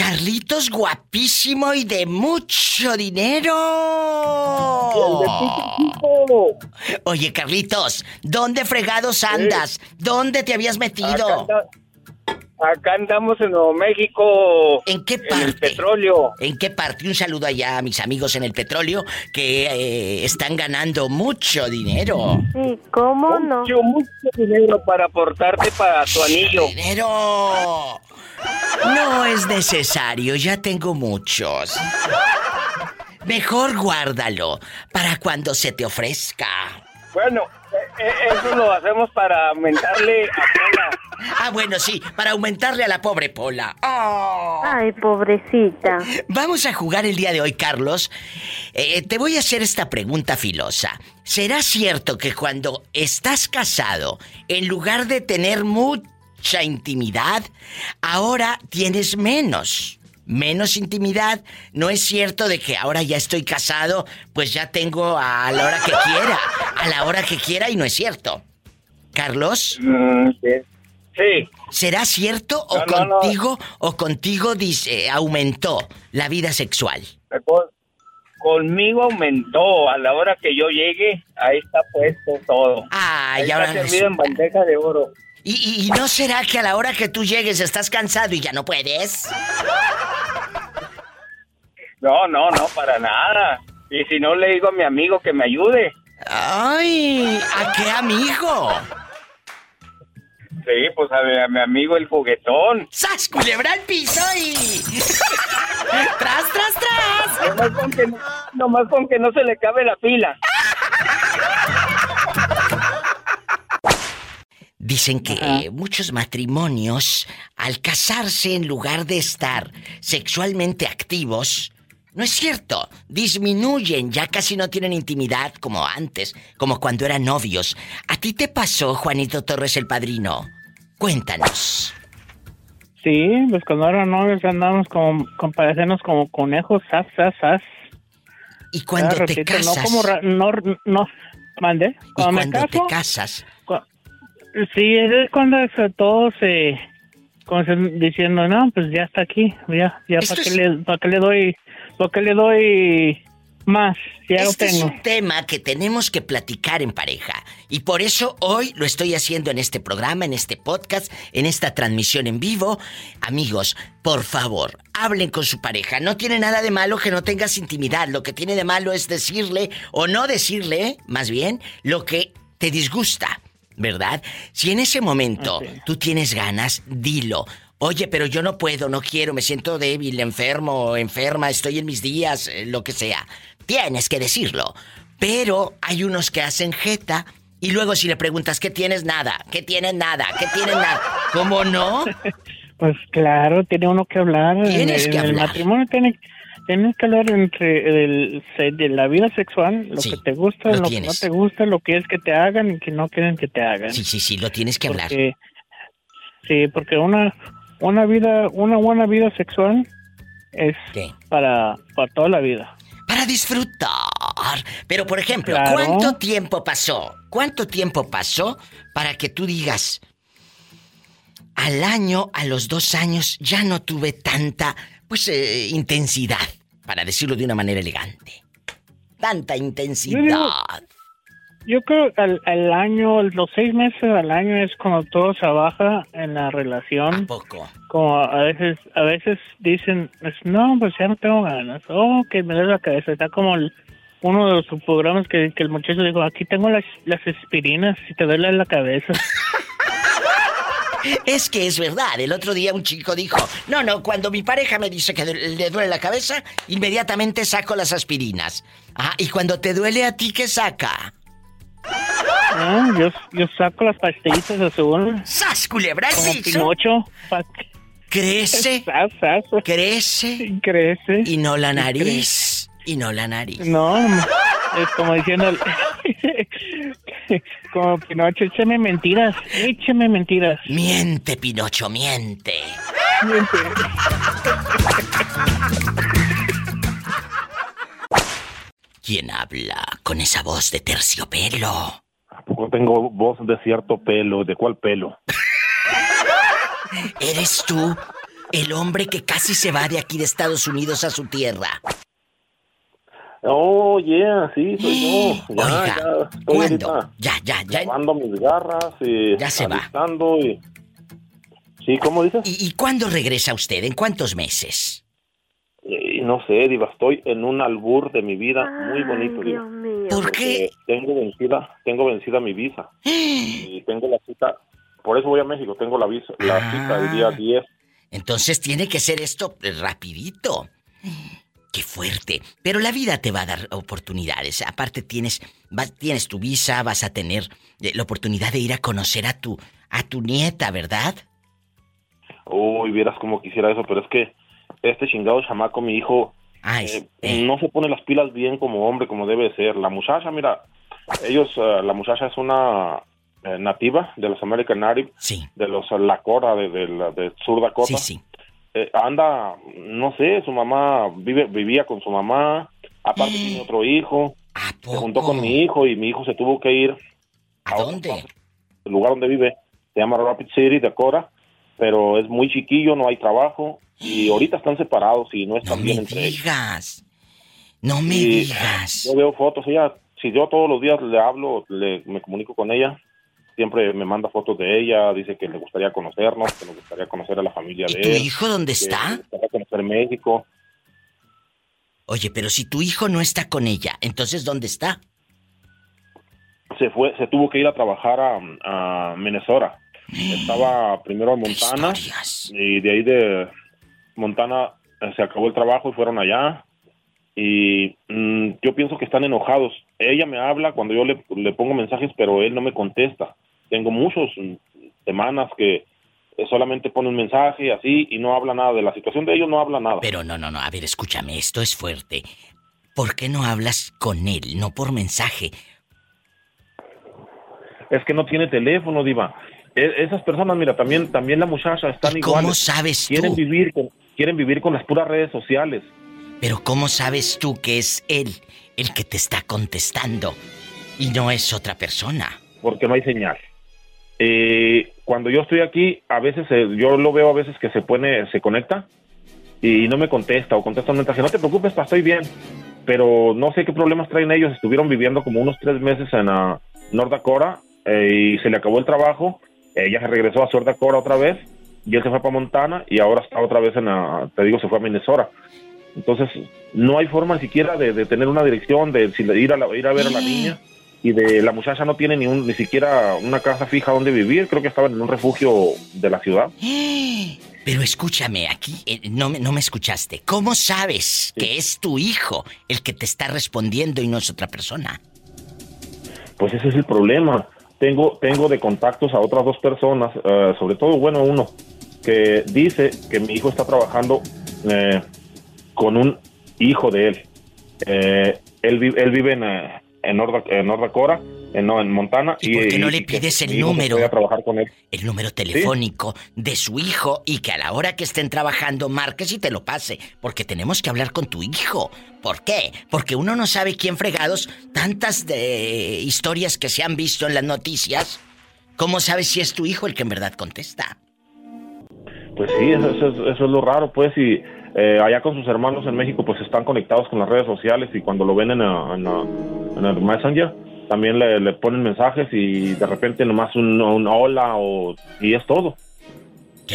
Carlitos guapísimo y de mucho dinero. Oye, Carlitos, ¿dónde fregados andas? ¿Dónde te habías metido? Acá, acá, andamos en Nuevo México. ¿En qué parte? En el petróleo. ¿En qué parte? Un saludo allá a mis amigos en el petróleo que eh, están ganando mucho dinero. Sí, ¿cómo no? Mucho, mucho dinero para aportarte para tu anillo. ¡Dinero! No es necesario, ya tengo muchos. Mejor guárdalo para cuando se te ofrezca. Bueno, eh, eh, eso lo hacemos para aumentarle a Pola. Ah, bueno, sí, para aumentarle a la pobre Pola. Oh. Ay, pobrecita. Vamos a jugar el día de hoy, Carlos. Eh, te voy a hacer esta pregunta filosa. ¿Será cierto que cuando estás casado, en lugar de tener mucho mucha intimidad, ahora tienes menos. Menos intimidad. No es cierto de que ahora ya estoy casado, pues ya tengo a la hora que quiera. A la hora que quiera y no es cierto. Carlos. Mm, sí. ¿Será cierto o No, no, no. contigo o contigo dice aumentó la vida sexual? Con- Conmigo aumentó. A la hora que yo llegue, ahí está puesto todo. Ay, ahí ahora está servido en bandeja de oro. ¿Y, no será que a la hora que tú llegues estás cansado y ya no puedes? No, no, no, para nada. Y si no, le digo a mi amigo que me ayude. Ay, ¿a qué amigo? Sí, pues a mi, a mi amigo el juguetón. ¡Sas, culebra al piso y... ¡Tras, tras, tras! Nomás con, que no, nomás con que no se le cabe la pila. Dicen que muchos matrimonios, al casarse en lugar de estar sexualmente activos, no es cierto, disminuyen, ya casi no tienen intimidad como antes, como cuando eran novios. ¿A ti te pasó, Juanito Torres el Padrino? Cuéntanos. Sí, pues cuando eran novios andábamos como, con parecernos como conejos, sas, sas, sas. Y cuando te casas... No, como ra- no, no, mande. Y Cuando me cuando te casas, Sí, es cuando todo se... Como se- diciendo, no, pues ya está aquí, ya, ya, ¿para qué, es- le, para qué le doy, para qué le doy más? Ya lo Este es tengo. un tema que tenemos que platicar en pareja. Y por eso hoy lo estoy haciendo en este programa, en este podcast, en esta transmisión en vivo. Amigos, por favor, hablen con su pareja. No tiene nada de malo que no tengas intimidad. Lo que tiene de malo es decirle, o no decirle, más bien, lo que te disgusta. ¿Verdad? Si en ese momento tú tienes ganas, dilo. Oye, pero yo no puedo, no quiero, me siento débil, enfermo, enferma, estoy en mis días, eh, lo que sea. Tienes que decirlo. Pero hay unos que hacen jeta Y luego si le preguntas, ¿qué tienes? Nada. ¿Qué tienes? Nada. ¿Qué tienes? Nada. ¿Cómo no? Pues claro, tiene uno que hablar. Tienes en, que en el hablar. matrimonio tiene, tienes que hablar entre el, de la vida sexual, lo que te gusta, lo lo, que no te gusta, lo que es que te hagan y que no quieren que te hagan. Sí, sí, sí, lo tienes que hablar. Porque- sí, porque una una vida, una buena vida sexual es para para toda la vida. Para disfrutar. Pero, por ejemplo, Claro. ¿cuánto tiempo pasó? ¿Cuánto tiempo pasó para que tú digas, al año, a los dos años, ya no tuve tanta, pues, eh, intensidad, para decirlo de una manera elegante? Tanta intensidad. Yo creo que al, al año, los seis meses al año es cuando todo se baja en la relación. poco? Como a veces, a veces dicen, pues, no, pues ya no tengo ganas. Oh, que me duele la cabeza. Está como el- uno de los programas que, que el muchacho dijo, aquí tengo las, las aspirinas si te duele la cabeza. Es que es verdad. El otro día un chico dijo, no, no, cuando mi pareja me dice que le duele la cabeza, inmediatamente saco las aspirinas. Ah, y cuando te duele a ti, ¿qué saca? Ah, yo, yo saco las pastillitas azul. ¡Sas, culebra! Como Pinocho. Crece. Crece. Crece. Y no la nariz. Y no la nariz. No, es como diciendo, como Pinocho, échame mentiras, échame mentiras. Miente, Pinocho, miente. ¿Quién habla con esa voz de terciopelo? Poco tengo voz de cierto pelo. ¿De cuál pelo? ¿Eres tú el hombre que casi se va de aquí de Estados Unidos a su tierra? Oh, yeah, sí, soy yo. Ya, Oiga, ya, estoy ¿cuándo? Ya, ya, ya. lavando mis garras y Ya se va. y... Sí, ¿cómo dices? ¿Y, y cuándo regresa usted? ¿En cuántos meses? Y no sé, Diva, estoy en un albur de mi vida muy bonito, Diva. ¿Por qué? Tengo vencida, tengo vencida mi visa. y tengo la cita, por eso voy a México, tengo la visa, la Ah. cita el día 10. Entonces tiene que ser esto eh, rapidito. Qué fuerte. Pero la vida te va a dar oportunidades. Aparte tienes, vas- tienes tu visa, vas a tener eh, la oportunidad de ir a conocer a tu, a tu nieta, ¿verdad? Uy, vieras como quisiera eso, pero es que este chingado chamaco, mi hijo, eh, no se pone las pilas bien como hombre, como debe ser. La muchacha, mira, ellos, eh, la muchacha es una eh, nativa de los American Native, de los eh, Lakota, de, de, de Sur Dakota. Eh, anda, no sé, su mamá vive, vivía con su mamá, aparte tiene otro hijo, se juntó con mi hijo y mi hijo se tuvo que ir. ¿A dónde? El lugar donde vive se llama Rapid City, Dakota, pero es muy chiquillo, no hay trabajo y ahorita están separados y no están bien entre ellos. digas. No me Y digas. Yo veo fotos, ella, si yo todos los días le hablo, le, me comunico con ella, siempre me manda fotos de ella, dice que le gustaría conocernos, que le gustaría conocer a la familia de tu él. hijo dónde que está? gustaría conocer México. Oye, pero si tu hijo no está con ella, entonces ¿dónde está? Se fue, se tuvo que ir a trabajar a, a Minnesota. Estaba primero en Montana y de ahí de Montana eh, se acabó el trabajo y fueron allá. Y mm, yo pienso que están enojados. Ella me habla cuando yo le, le pongo mensajes, pero él no me contesta. Tengo muchas semanas que solamente pone un mensaje así y no habla nada de la situación de ellos, no habla nada. Pero no, no, no, a ver, escúchame, esto es fuerte. ¿Por qué no hablas con él, no por mensaje? Es que no tiene teléfono, diva. E- esas personas, mira, también también la muchacha están cómo iguales. sabes quieren tú? vivir con quieren vivir con las puras redes sociales. Pero ¿cómo sabes tú que es él el que te está contestando y no es otra persona? porque no hay señal. Eh, cuando yo estoy aquí, a veces eh, yo lo veo a veces que se pone, se conecta y no me contesta o contesta un mensaje. No te preocupes, pa, estoy bien. Pero no sé qué problemas traen ellos. Estuvieron viviendo como unos tres meses en ah, North Dakota eh, y se le acabó el trabajo. Ella se regresó a South Dakota otra vez y él se fue para Montana y ahora está otra vez en, ah, te digo, se fue a Minnesota. Entonces, no hay forma ni siquiera de, de tener una dirección, de, de ir, a la- ir a ver a la niña. Y de la muchacha no tiene ni, un, ni siquiera una casa fija donde vivir. Creo que estaban en un refugio de la ciudad. Pero escúchame, aquí eh, no, me, no me escuchaste. ¿Cómo sabes que es tu hijo el que te está respondiendo y no es otra persona? pues ese es el problema. Tengo, tengo de contactos a otras dos personas, eh, sobre todo, bueno, uno, que dice que mi hijo está trabajando eh, con un hijo de él. Él, él vive en, en, North, en Dakota, en, no, en Montana. ¿Y, por qué no le pides el número? El número telefónico de su hijo y que a la hora que estén trabajando marques y te lo pase. Porque tenemos que hablar con tu hijo. ¿Por qué? Porque uno no sabe quién fregados, tantas de historias que se han visto en las noticias. ¿Cómo sabes si es tu hijo el que en verdad contesta? Pues sí, eso, es lo raro, pues, y eh, allá con sus hermanos en México, pues están conectados con las redes sociales y cuando lo ven en, en, el Messenger, también le, ponen mensajes y de repente nomás un, hola o, y es todo.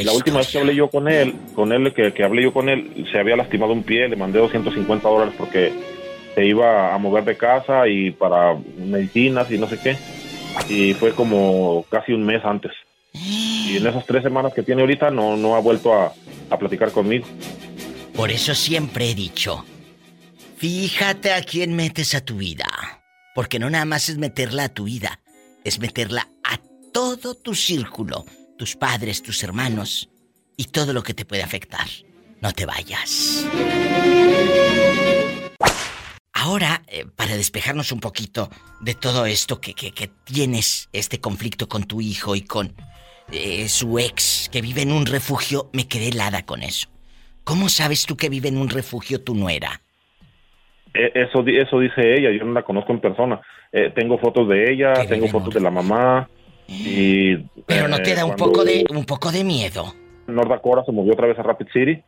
La última vez que hablé yo con él, con él que, que hablé yo con él, se había lastimado un pie, le mandé 250 dólares porque se iba a mover de casa y para medicinas y no sé qué. Y fue como casi un mes antes. Y en esas tres semanas que tiene ahorita no, no ha vuelto a, a platicar conmigo. Por eso siempre he dicho, fíjate a quién metes a tu vida. Porque no nada más es meterla a tu vida, es meterla a todo tu círculo, tus padres, tus hermanos y todo lo que te puede afectar. No te vayas. Ahora, eh, para despejarnos un poquito de todo esto que, que, tienes, este conflicto con tu hijo y con eh, su ex que vive en un refugio, me quedé helada con eso. ¿Cómo sabes tú que vive en un refugio tu nuera? Eh, eso, eso dice ella, yo no la conozco en persona. Eh, tengo fotos de ella, tengo fotos de la mamá. Y, Pero no te da un poco de un poco de miedo. Nordacora se movió otra vez a Rapid City.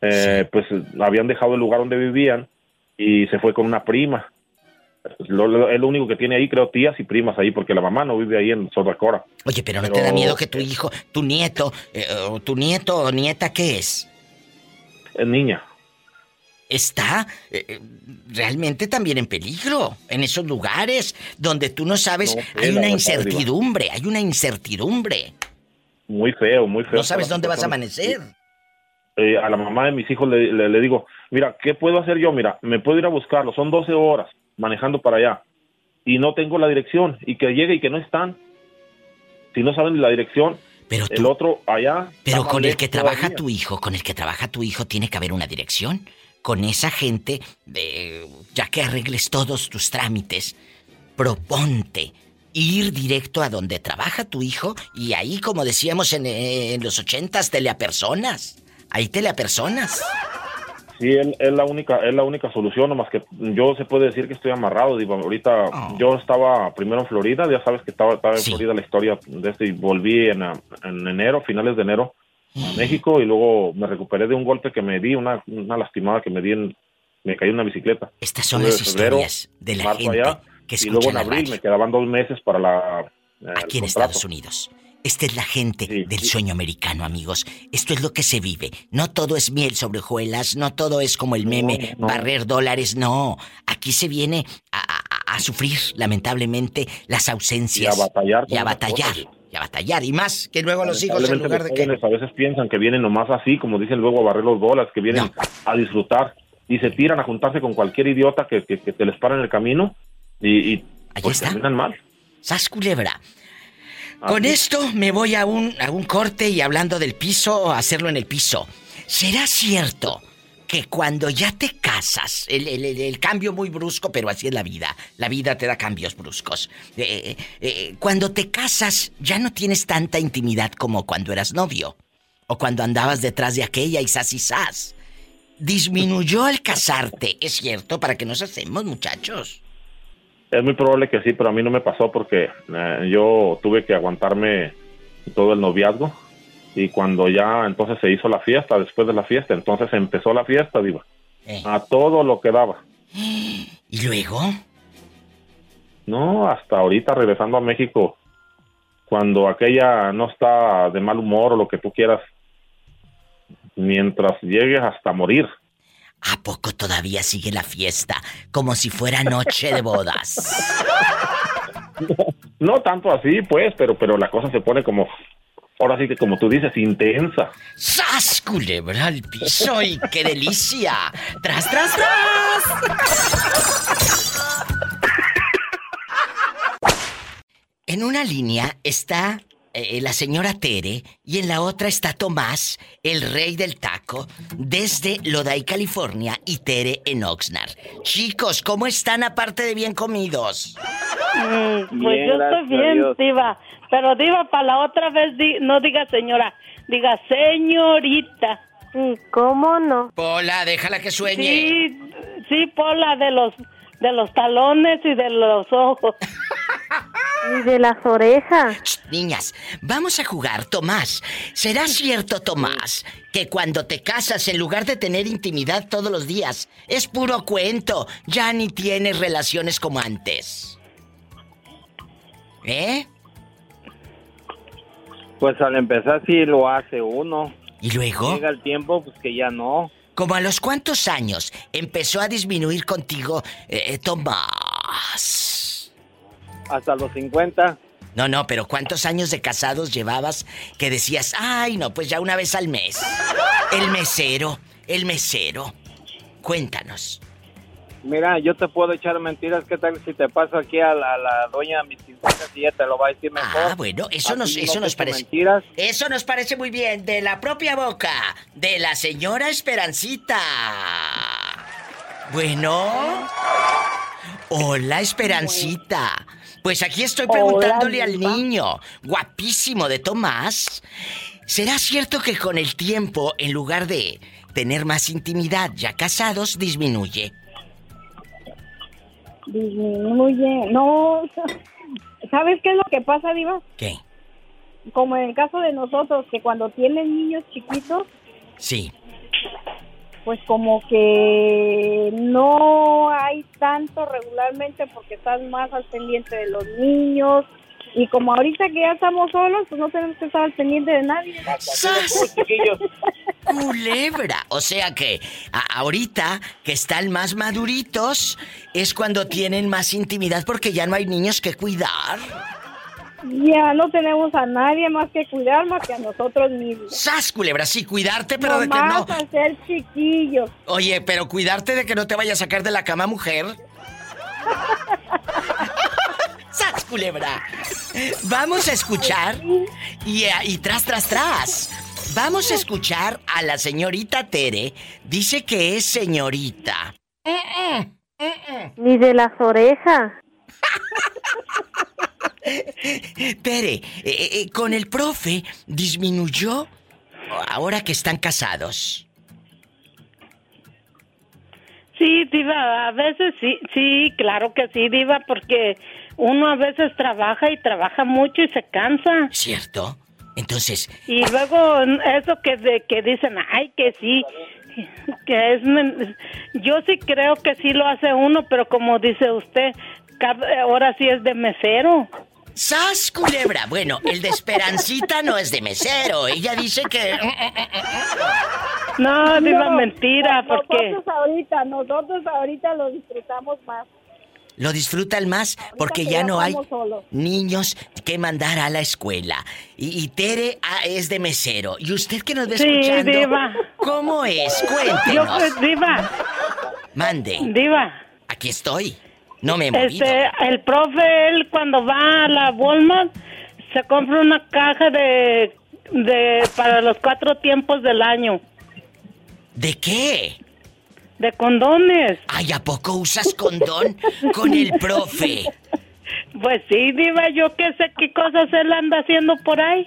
Pues habían dejado el lugar donde vivían y se fue con una prima. Lo, es lo único que tiene ahí, creo, tías y primas ahí, porque la mamá no vive ahí en Sordacora. Oye, pero ¿no te da miedo que tu hijo, tu nieto, eh, o tu nieto o nieta, ¿qué es? Es niña. Está eh, eh, realmente también en peligro, en esos lugares donde tú no sabes, hay una incertidumbre, hay una incertidumbre. Muy feo, muy feo. No sabes dónde vas a amanecer. a la mamá de mis hijos le, le, digo, mira, ¿qué puedo hacer yo? Mira, me puedo ir a buscarlo, son 12 horas manejando para allá y no tengo la dirección y que llegue y que no están. Si no saben la dirección, pero el otro allá. Pero con el que trabaja tu hijo, con el que trabaja tu hijo tiene que haber una dirección. Con esa gente, de, ya que arregles todos tus trámites, proponte ir directo a donde trabaja tu hijo y ahí, como decíamos en, en los ochentas, teleapersonas. Ahí teleapersonas. Sí, es, la única es la única solución, nomás que yo se puede decir que estoy amarrado, digo, ahorita oh. yo estaba primero en Florida, ya sabes que estaba, estaba en Florida la historia de este y volví en, en enero, finales de enero a. México y luego me recuperé de un golpe que me di, una, una lastimada que me di en, me caí en una bicicleta. Estas son las historias de la gente que Y luego en abril me quedaban dos meses para la... Eh, Aquí en Estados Unidos. Esta es la gente del sueño americano, amigos. Esto es lo que se vive. No todo es miel sobre hojuelas, no todo es como el meme, barrer dólares, no. Aquí se viene a, sufrir, lamentablemente, las ausencias. Y a batallar. Y a batallar. Y a batallar. Y más que luego los hijos, en lugar de que. A veces piensan que vienen nomás así, como dicen luego, a barrer los dólares, que vienen a disfrutar y se tiran a juntarse con cualquier idiota que, que, te les para en el camino y, y pues, terminan mal. Sas culebra. Con esto me voy a un, a un corte y hablando del piso, hacerlo en el piso. ¿Será cierto que cuando ya te casas, el, cambio muy brusco, pero así es la vida, la vida te da cambios bruscos. Eh, eh, eh, cuando te casas ya no tienes tanta intimidad como cuando eras novio, o cuando andabas detrás de aquella y sas y sas. Disminuyó al casarte, ¿es cierto? Para que nos hacemos, muchachos. Es muy probable que sí, pero a mí no me pasó porque eh, yo tuve que aguantarme todo el noviazgo y cuando ya entonces se hizo la fiesta, después de la fiesta, entonces empezó la fiesta, digo, eh. a todo lo que daba. ¿Y luego? No, hasta ahorita regresando a México, cuando aquella no está de mal humor o lo que tú quieras, mientras llegues hasta morir. ¿A poco todavía sigue la fiesta? Como si fuera noche de bodas. No, tanto así, pues, pero, pero la cosa se pone como. Ahora sí que, como tú dices, intensa. ¡Sas, culebra al piso! ¡Y qué delicia! ¡Tras, tras, tras! En una línea está eh, la señora Tere y en la otra está Tomás, el rey del taco, desde Lodi, California y Tere en Oxnard. Chicos, ¿cómo están aparte de bien comidos? Mm, pues yo estoy bien, Diva. Pero Diva, para la otra vez no diga señora, diga señorita. ¿cómo no? Pola, déjala que sueñe. Sí, sí, Pola, de los, de los talones y de los ojos. Y de las orejas. niñas, vamos a jugar, Tomás. ¿Será cierto, Tomás, que cuando te casas, en lugar de tener intimidad todos los días, es puro cuento? Ya ni tienes relaciones como antes. ¿Eh? Pues al empezar sí lo hace uno. ¿Y luego? Llega el tiempo, pues que ya no. ¿Como a los cuántos años empezó a disminuir contigo, eh, eh, Tomás? Hasta los 50. No, no, pero ¿cuántos años de casados llevabas que decías, ay, no, pues ya una vez al mes? El mesero, el mesero. Cuéntanos. Mira, yo te puedo echar mentiras. ¿Qué tal si te paso aquí a la, doña mis y ella te lo va a decir mejor? Ah, bueno, eso nos, eso nos parece. Mentiras. Eso nos parece muy bien. De la propia boca de la señora Esperancita. Bueno. Hola, Esperancita. Pues aquí estoy preguntándole al niño, guapísimo de Tomás. ¿Será cierto que con el tiempo, en lugar de tener más intimidad ya casados, disminuye? disminuye. No, ¿sabes qué es lo que pasa, Diva? ¿Qué? Como en el caso de nosotros, que cuando tienen niños chiquitos. Sí. Pues como que no hay tanto regularmente porque estás más al pendiente de los niños, y como ahorita que ya estamos solos, pues no tenemos que estar al pendiente de nadie. Culebra. O sea que ahorita que están más maduritos es cuando tienen más intimidad porque ya no hay niños que cuidar. Ya no tenemos a nadie más que cuidar más que a nosotros mismos. ¡Sas, culebra! Sí, cuidarte, pero de que no. a ser chiquillos. Oye, pero cuidarte de que no te vaya a sacar de la cama, mujer. ¡Sas, culebra! Vamos a escuchar y, y tras, tras, tras. Vamos a escuchar a la señorita Tere. Dice que es señorita. Ni de las orejas. Tere, eh, eh, eh, con el profe disminuyó ahora que están casados. Sí, Diva, a veces sí, sí, claro que sí, Diva, porque uno a veces trabaja y trabaja mucho y se cansa. ¿Cierto? Entonces... Y luego eso que, de, que dicen, ay, que sí, que es... Yo sí creo que sí lo hace uno, pero como dice usted, ahora sí es de mesero. ¡Sas, culebra! Bueno, el de Esperancita no es de mesero. Ella dice que... No, digo mentira, porque... Nosotros ahorita, nosotros ahorita lo disfrutamos más. Lo disfrutan más porque ya no hay niños que mandar a la escuela. Y, Tere ah, es de mesero. ¿Y usted que nos ve sí, escuchando? Diva. ¿Cómo es? Cuéntenos. Yo, pues, diva. Mande. Diva. Aquí estoy. No me he movido. Este, el profe, él cuando va a la Walmart, se compra una caja de, de para los cuatro tiempos del año. ¿De qué? De condones. Ay, ¿a poco usas condón con el profe? Pues sí, diva, yo qué sé qué cosas él anda haciendo por ahí.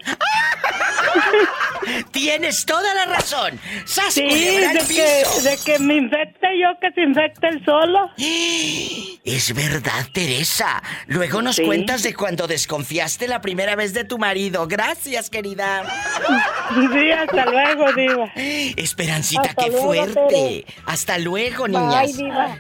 Tienes toda la razón. sí, de que, de que, me infecte yo, que se infecte él solo. Es verdad, Teresa. Luego nos cuentas de cuando desconfiaste la primera vez de tu marido. Gracias, querida. Sí, hasta luego, diva. Esperancita, qué fuerte. Hasta luego, niñas.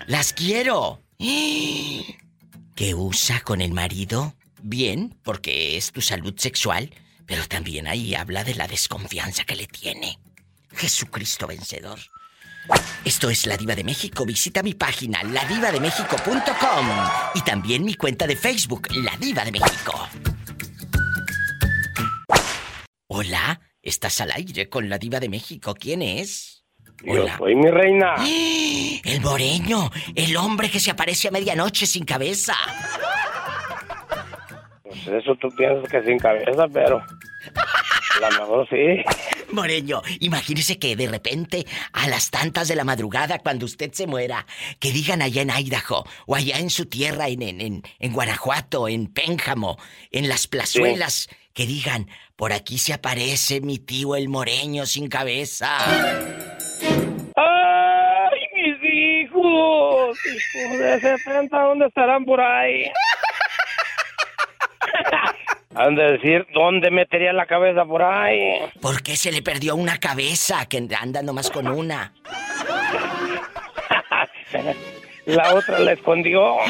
Las quiero. ¿Qué usa con el marido? Bien, porque es tu salud sexual, pero también ahí habla de la desconfianza que le tiene. Jesucristo vencedor. Esto es La Diva de México. Visita mi página, ladivademéxico.com y también mi cuenta de Facebook, La Diva de México. Hola, estás al aire con La Diva de México. ¿Quién es? Yo soy mi reina. El moreño, el hombre que se aparece a medianoche sin cabeza. Pues eso tú piensas que sin cabeza, pero a lo mejor sí. Moreño, imagínese que de repente, a las tantas de la madrugada, cuando usted se muera, que digan allá en Idaho, o allá en su tierra, en, en, en Guanajuato, en Pénjamo, en las plazuelas, que digan, por aquí se aparece mi tío el Moreño sin cabeza. ¡Ay, mis hijos! Hijos de 70, ¿dónde estarán por ahí? Han de decir, ¿dónde metería la cabeza por ahí? ¿Por qué se le perdió una cabeza que anda nomás con una? la otra la escondió.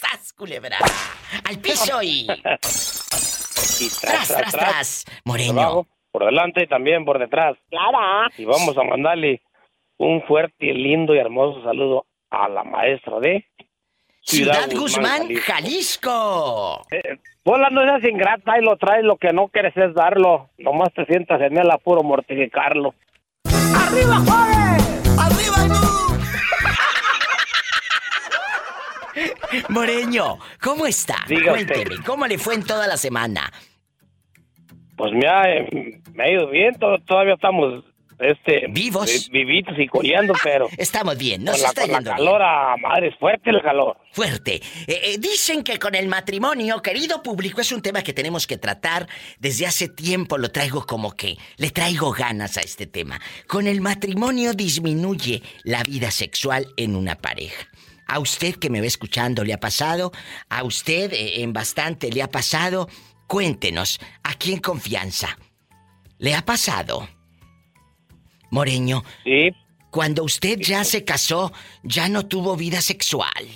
¡Sas, culebra! ¡Al piso y... y tras, tras, tras, Moreño. por delante y también por detrás. Claro. Y vamos a mandarle un fuerte, lindo y hermoso saludo a la maestra de Ciudad, Guzmán, Jalisco. Eh, Hola, no seas ingrata y lo traes, lo que no quieres es darlo. Nomás te sientas en el apuro mortificarlo. ¡Arriba, Juárez! ¡Arriba el Moreño, ¿cómo está? Cuénteme. ¿cómo le fue en toda la semana? Pues me ha, me ha ido bien, to- todavía estamos este vivos, vivitos y coleando, pero estamos bien, con nos la, está con la calor a madre, es fuerte el calor. Fuerte. Eh, eh, dicen que con el matrimonio, querido público, es un tema que tenemos que tratar. Desde hace tiempo lo traigo como que le traigo ganas a este tema. Con el matrimonio disminuye la vida sexual en una pareja. A usted que me va escuchando le ha pasado, a usted eh, en bastante le ha pasado. Cuéntenos, aquí en confianza, ¿le ha pasado? Moreño. Sí. Cuando usted ya se casó, ya no tuvo vida sexual.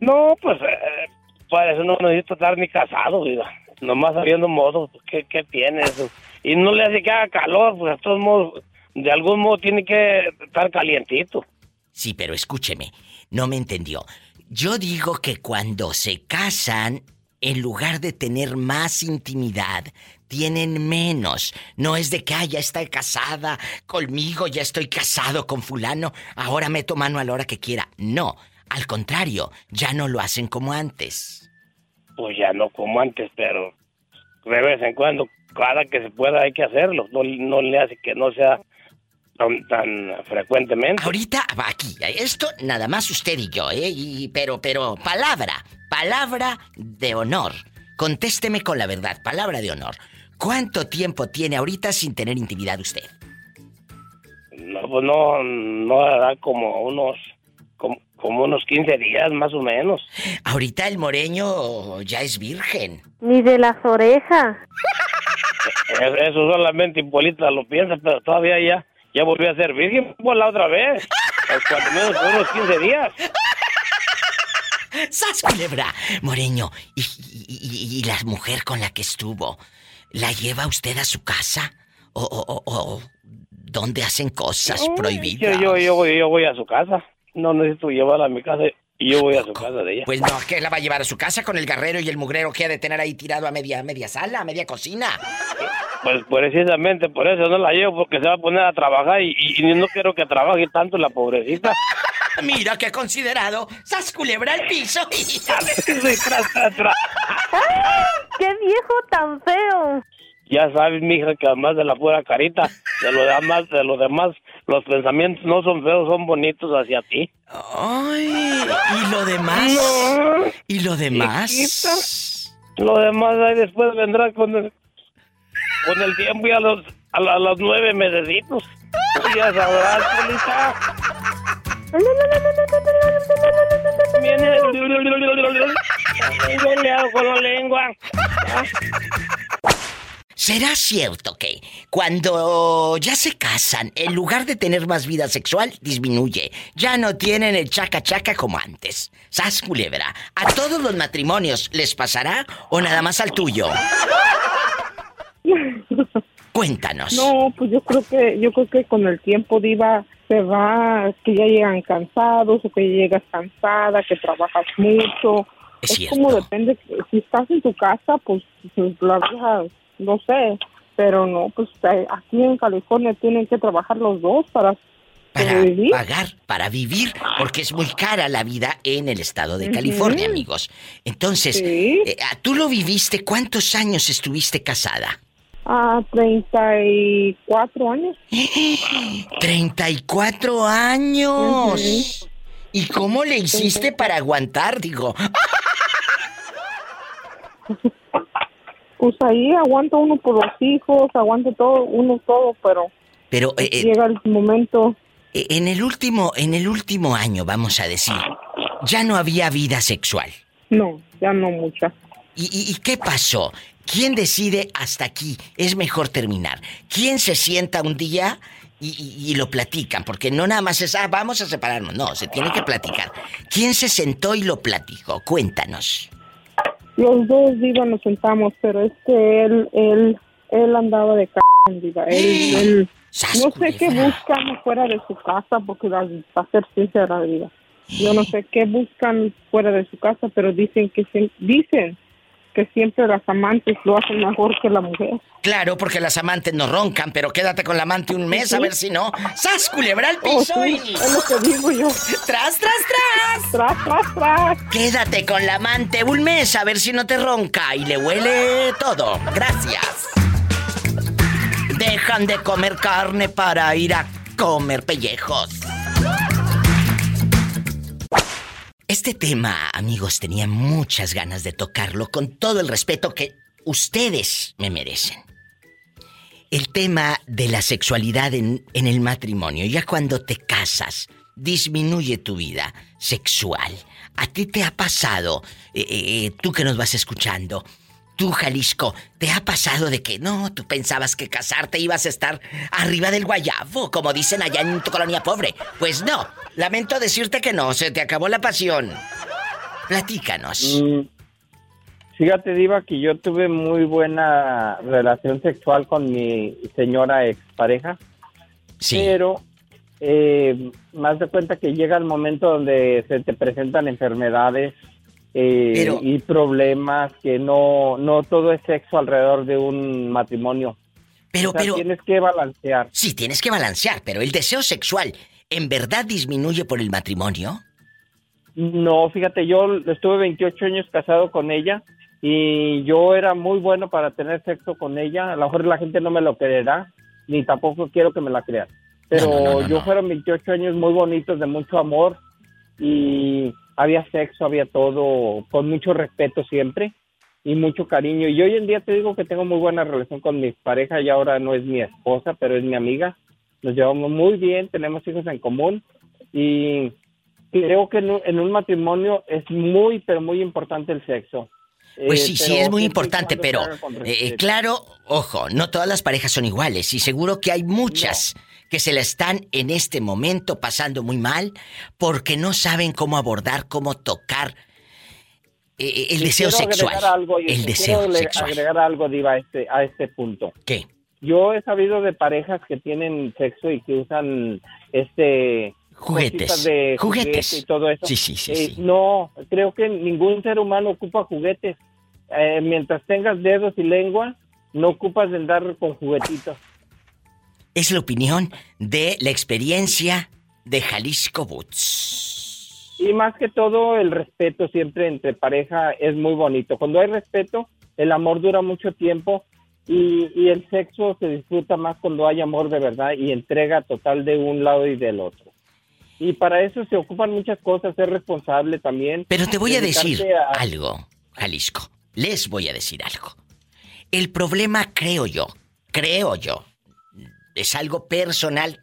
No, pues eh, para eso no necesito estar ni casado, vida. Nomás sabiendo modo, ¿qué, qué tiene eso? Y no le hace que haga calor, pues de todos modos, de algún modo tiene que estar calientito. Sí, pero escúcheme, no me entendió. Yo digo que cuando se casan, en lugar de tener más intimidad, tienen menos. No es de que, ah, ya está casada conmigo, ya estoy casado con fulano, ahora meto mano a la hora que quiera. No, al contrario, ya no lo hacen como antes. Pues ya no como antes, pero de vez en cuando, cada que se pueda hay que hacerlo. No, no le hace que no sea tan, tan frecuentemente. Ahorita va aquí, esto nada más usted y yo, ¿eh? Y- pero, pero, palabra, palabra de honor. Contésteme con la verdad, palabra de honor. ¿Cuánto tiempo tiene ahorita sin tener intimidad usted? No, pues no, no hará como unos, como, como unos 15 días más o menos. Ahorita el moreño ya es virgen. Ni de las orejas. Es- Eso solamente Hipólita lo piensa, pero todavía ya, ya volvió a ser virgen por la otra vez. Pues cuando menos por unos 15 días. ¡Sas culebra! Moreño, ¿y, y, y- y la mujer con la que estuvo? ¿La lleva usted a su casa? ¿O, o, dónde hacen cosas prohibidas? yo, yo, voy, yo voy a su casa. No necesito llevarla a mi casa y yo voy a su casa de ella. Pues no, ¿qué la va a llevar a su casa con el garrero y el mugrero que ha de tener ahí tirado a media, media sala, a media cocina? Pues precisamente por eso no la llevo, porque se va a poner a trabajar y, y- y no quiero que trabaje tanto la pobrecita. Mira qué considerado. ¡Sas culebra al piso! ¡Qué viejo tan feo! Ya sabes, mija, que además de la pura carita, de lo demás, de lo demás, los pensamientos no son feos, son bonitos hacia ti. Ay, ¿y lo demás? ¿Y lo demás? Lo demás ahí después vendrá con el, con el tiempo y a los, a, la- a los nueve mesecitos. Ya sabrás, Polita. Viene. Yo le hago la lengua. ¿Será cierto que cuando ya se casan, en lugar de tener más vida sexual, disminuye? Ya no tienen el chaca chaca como antes. ¿Sas culebra? ¿A todos los matrimonios les pasará o nada más al tuyo? Cuéntanos. No, pues yo creo que yo creo que con el tiempo diva se va, que ya llegan cansados o que llegas cansada, que trabajas mucho. Es como depende, si estás en tu casa, pues, pues la verdad, no sé, pero no, pues eh, aquí en California tienen que trabajar los dos para para pagar, para vivir, porque es muy cara la vida en el estado de California, amigos. Entonces, eh, ¿tú lo viviste? ¿Cuántos años estuviste casada? Ah, 34 años. 34 años. ¿Y cómo le hiciste para aguantar? Digo. Pues ahí aguanta uno por los hijos, aguanta todo, uno todo, pero. Pero eh, eh, llega el momento. Eh, en el último, en el último año, vamos a decir, ya no había vida sexual. No, ya no mucha. ¿Y, qué pasó? ¿Quién decide hasta aquí? Es mejor terminar. ¿Quién se sienta un día y, lo platican? Porque no nada más es, ah, vamos a separarnos. No, se tiene que platicar. ¿Quién se sentó y lo platicó? Cuéntanos. Los dos, Diva, nos sentamos, pero es que él, él, él andaba de c... Diva. Él, no sé qué buscan fuera de su casa, porque va a ser sincera, Diva. Yo no sé qué buscan fuera de su casa, pero dicen que se, dicen que siempre las amantes lo hacen mejor que la mujer. Claro, porque las amantes no roncan, pero quédate con la amante un mes a ver si no. ¡Sas, culebra el oh, piso! Es lo que digo yo. ¡Tras, tras, tras! ¡Tras, tras, tras! Quédate con la amante un mes a ver si no te ronca y le huele todo. Gracias. Dejan de comer carne para ir a comer pellejos. Este tema, amigos, tenía muchas ganas de tocarlo con todo el respeto que ustedes me merecen. El tema de la sexualidad en, el matrimonio, ya cuando te casas, disminuye tu vida sexual. ¿A ti te ha pasado, eh, eh, tú que nos vas escuchando, Tú, Jalisco, ¿te ha pasado de que no, tú pensabas que casarte ibas a estar arriba del guayabo, como dicen allá en tu colonia pobre? Pues no, lamento decirte que no, se te acabó la pasión. Platícanos. Mm, fíjate, Diva, que yo tuve muy buena relación sexual con mi señora expareja. Sí. Pero eh, más de cuenta que llega el momento donde se te presentan enfermedades eh, y problemas que no no todo es sexo alrededor de un matrimonio. Pero, pero tienes que balancear. Sí, tienes que balancear, pero el deseo sexual en verdad disminuye por el matrimonio. No, fíjate, yo estuve 28 años casado con ella y yo era muy bueno para tener sexo con ella. A lo mejor la gente no me lo creerá, ni tampoco quiero que me la crean. Pero yo fueron 28 años muy bonitos, de mucho amor y había sexo, había todo, con mucho respeto siempre y mucho cariño. Y hoy en día te digo que tengo muy buena relación con mi pareja y ahora no es mi esposa, pero es mi amiga. Nos llevamos muy bien, tenemos hijos en común y creo que en un, matrimonio es muy, pero muy importante el sexo. Pues sí, eh, sí es muy importante, pero eh, claro, ojo, no todas las parejas son iguales y seguro que hay muchas que se la están en este momento pasando muy mal porque no saben cómo abordar, cómo tocar eh, eh, el deseo sexual. el deseo quiero agregar algo, Diva, a este, a este punto. ¿Qué? Yo he sabido de parejas que tienen sexo y que usan este juguetes, de juguetes y todo eso. Sí, sí, sí, eh, No, creo que ningún ser humano ocupa juguetes. mientras tengas dedos y lengua, no ocupas de andar con juguetitos. Es la opinión de la experiencia de Jalisco Boots. Y más que todo, el respeto siempre entre pareja es muy bonito. Cuando hay respeto, el amor dura mucho tiempo y, el sexo se disfruta más cuando hay amor de verdad y entrega total de un lado y del otro. Y para eso se ocupan muchas cosas, ser responsable también. Pero te voy a decir algo, Jalisco. Les voy a decir algo. El problema, creo yo, creo yo, es algo personal.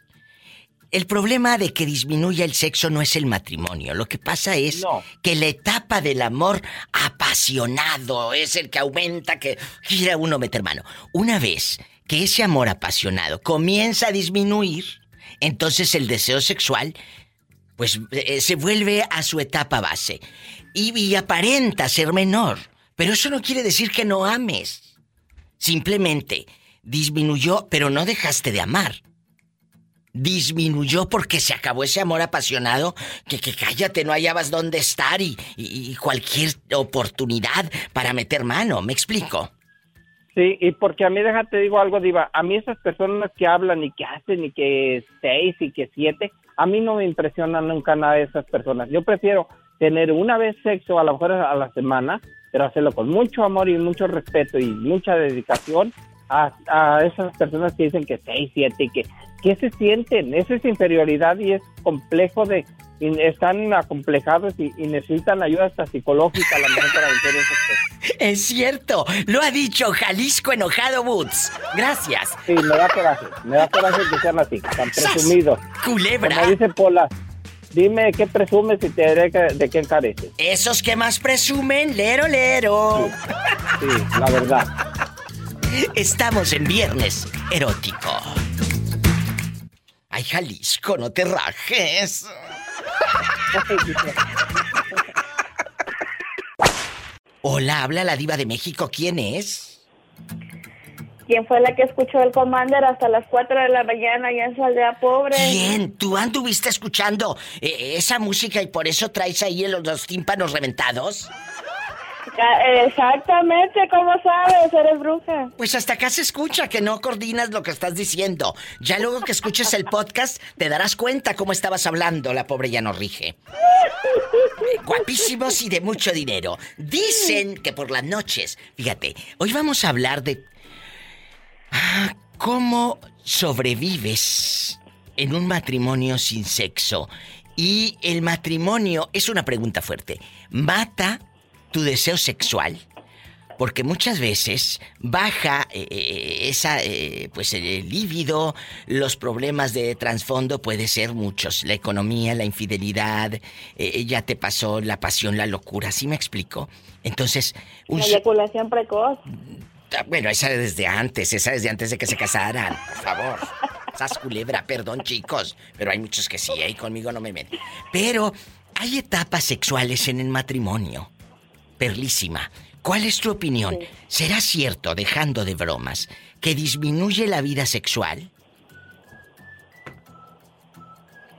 El problema de que disminuya el sexo no es el matrimonio. Lo que pasa es que la etapa del amor apasionado es el que aumenta, que quiera uno meter mano. Una vez que ese amor apasionado comienza a disminuir, entonces el deseo sexual pues eh, se vuelve a su etapa base y, y aparenta ser menor. Pero eso no quiere decir que no ames. Simplemente disminuyó, pero no dejaste de amar. Disminuyó porque se acabó ese amor apasionado que, que cállate, no hallabas dónde estar y, y, cualquier oportunidad para meter mano, ¿me explico? Sí, y porque a mí, déjate digo algo, Diva, a mí esas personas que hablan y que hacen y que seis y que siete, a mí no me impresionan nunca nada de esas personas. Yo prefiero tener una vez sexo a lo mejor a la semana, pero hacerlo con mucho amor y mucho respeto y mucha dedicación a, a esas personas que dicen que seis, siete y que ¿qué se sienten? Eso es inferioridad y es complejo de, están acomplejados y, necesitan ayuda hasta psicológica a la mejor para vencer eso. Es cierto, lo ha dicho Jalisco enojado Woods. Gracias. Sí, me da coraje, me da coraje que sean así, tan presumidos. Culebra. Como dice Pola, dime qué presumes y te diré de qué encareces. Esos que más presumen, lero, lero. sí la verdad. Estamos en viernes erótico. Ay, Jalisco, no te rajes. Hola, habla la diva de México. ¿Quién es? ¿Quién fue la que escuchó el Commander hasta las 4 de la mañana allá en su aldea pobre? ¿Quién? ¿Tú anduviste escuchando eh, esa música y por eso traes ahí los, los tímpanos reventados? Exactamente, ¿cómo sabes? Eres bruja. Pues hasta acá se escucha que no coordinas lo que estás diciendo. Ya luego que escuches el podcast te darás cuenta cómo estabas hablando, la pobre ya no rige. Guapísimos y de mucho dinero. Dicen que por las noches, fíjate, hoy vamos a hablar de ah, cómo sobrevives en un matrimonio sin sexo. Y el matrimonio es una pregunta fuerte. ¿Mata tu deseo sexual, porque muchas veces baja eh, eh, esa eh, pues el líbido, los problemas de trasfondo puede ser muchos, la economía, la infidelidad, ya te pasó la pasión, la locura, ¿sí me explico? Entonces, un... la eyaculación precoz. Ah, bueno, esa desde antes, esa desde antes de que se casaran, por favor. Sas culebra, perdón chicos, pero hay muchos que sí, ahí conmigo no me meten. Pero hay etapas sexuales en el matrimonio. Perlísima, ¿cuál es tu opinión? ¿Será cierto, dejando de bromas, que disminuye la vida sexual?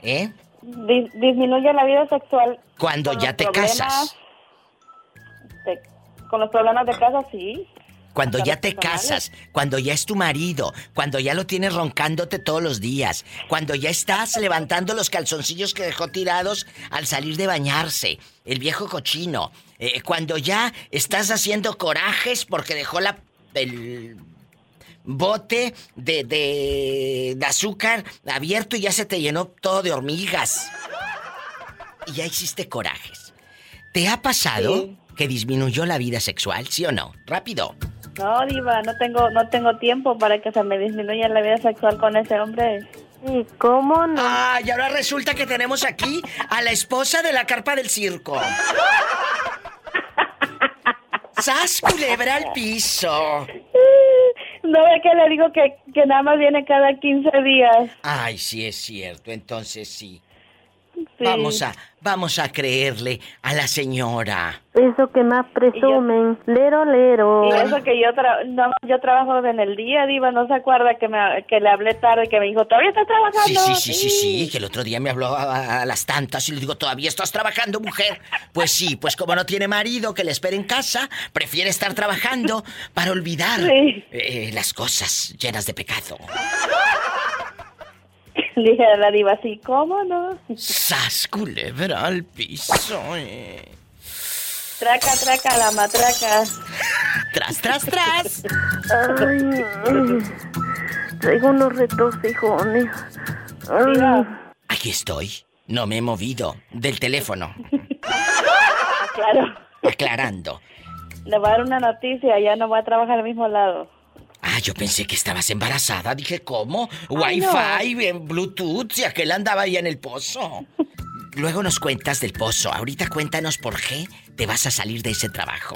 ¿Eh? disminuye la vida sexual. Cuando ya te casas. con los problemas de casa, sí. Cuando ya te casas, cuando ya es tu marido, cuando ya lo tienes roncándote todos los días, cuando ya estás levantando los calzoncillos que dejó tirados al salir de bañarse, el viejo cochino, eh, cuando ya estás haciendo corajes porque dejó la, el bote de, de, azúcar abierto y ya se te llenó todo de hormigas. Y ya hiciste corajes. ¿Te ha pasado que disminuyó la vida sexual, sí o no? Rápido. No, diva, no tengo, no tengo tiempo para que se me disminuya la vida sexual con ese hombre. ¿Y cómo no? Ah, y ahora resulta que tenemos aquí a la esposa de la carpa del circo. ¡Sas culebra al piso! No ve que le digo que, que nada más viene cada 15 días. Ay, sí es cierto, entonces sí. Vamos a, vamos a creerle a la señora. Eso que más presumen, lero lero. eso que yo yo trabajo en el día, diva, no se acuerda que me que le hablé tarde que me dijo, "¿Todavía estás trabajando?" Sí, sí, sí, sí, sí, que el otro día me habló a, las tantas y le digo, "¿Todavía estás trabajando, mujer?" Pues sí, pues como no tiene marido que le espere en casa, prefiere estar trabajando para olvidar eh, las cosas llenas de pecado. dije a la diva así, ¿cómo no? ¡Sas, culebra al piso! Eh. Traca, traca, la matraca. ¡Tras, tras, tras! Ay, traigo unos hijones. Aquí estoy. No me he movido del teléfono. Claro. Aclarando. Le voy a dar una noticia, ya no voy a trabajar al mismo lado. Ah, yo pensé que estabas embarazada. Dije, ¿cómo? Wi-Fi, Bluetooth, y aquel andaba ahí en el pozo. Luego nos cuentas del pozo. Ahorita cuéntanos por qué te vas a salir de ese trabajo.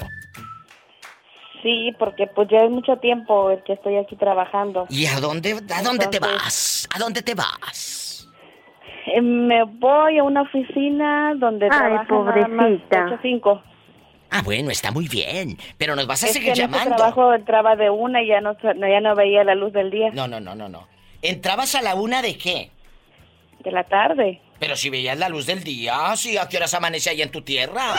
Sí, porque pues ya es mucho tiempo el que estoy aquí trabajando. ¿Y a dónde, a dónde te vas? ¿A dónde te vas? Eh, me voy a una oficina donde Ay, pobrecita. Nada 5. Ah, bueno, está muy bien. Pero nos vas a seguir llamando. En trabajo entraba de una y ya no, ya no veía la luz del día. No, no, no, no, no. ¿Entrabas a la una de qué? De la tarde. Pero si veías la luz del día, sí, ¿a qué horas amanece ahí en tu tierra?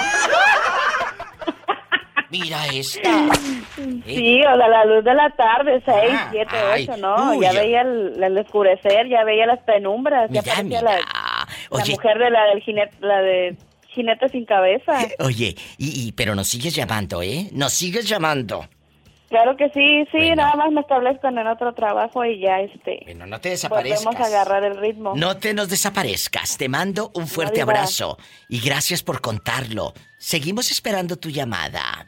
Mira esta. Sí, o de la luz de la tarde, seis, siete, ocho, ¿no? ya veía el, el, oscurecer, ya veía las penumbras, ya parecía la, la, mujer de la del jinete, la de jinete sin cabeza. Oye, y, y, pero nos sigues llamando, ¿eh? Nos sigues llamando. Claro que sí, sí, nada más me establezco en otro trabajo y ya este. Bueno, no te desaparezcas. Podemos agarrar el ritmo. No te nos desaparezcas. Te mando un fuerte abrazo y gracias por contarlo. Seguimos esperando tu llamada.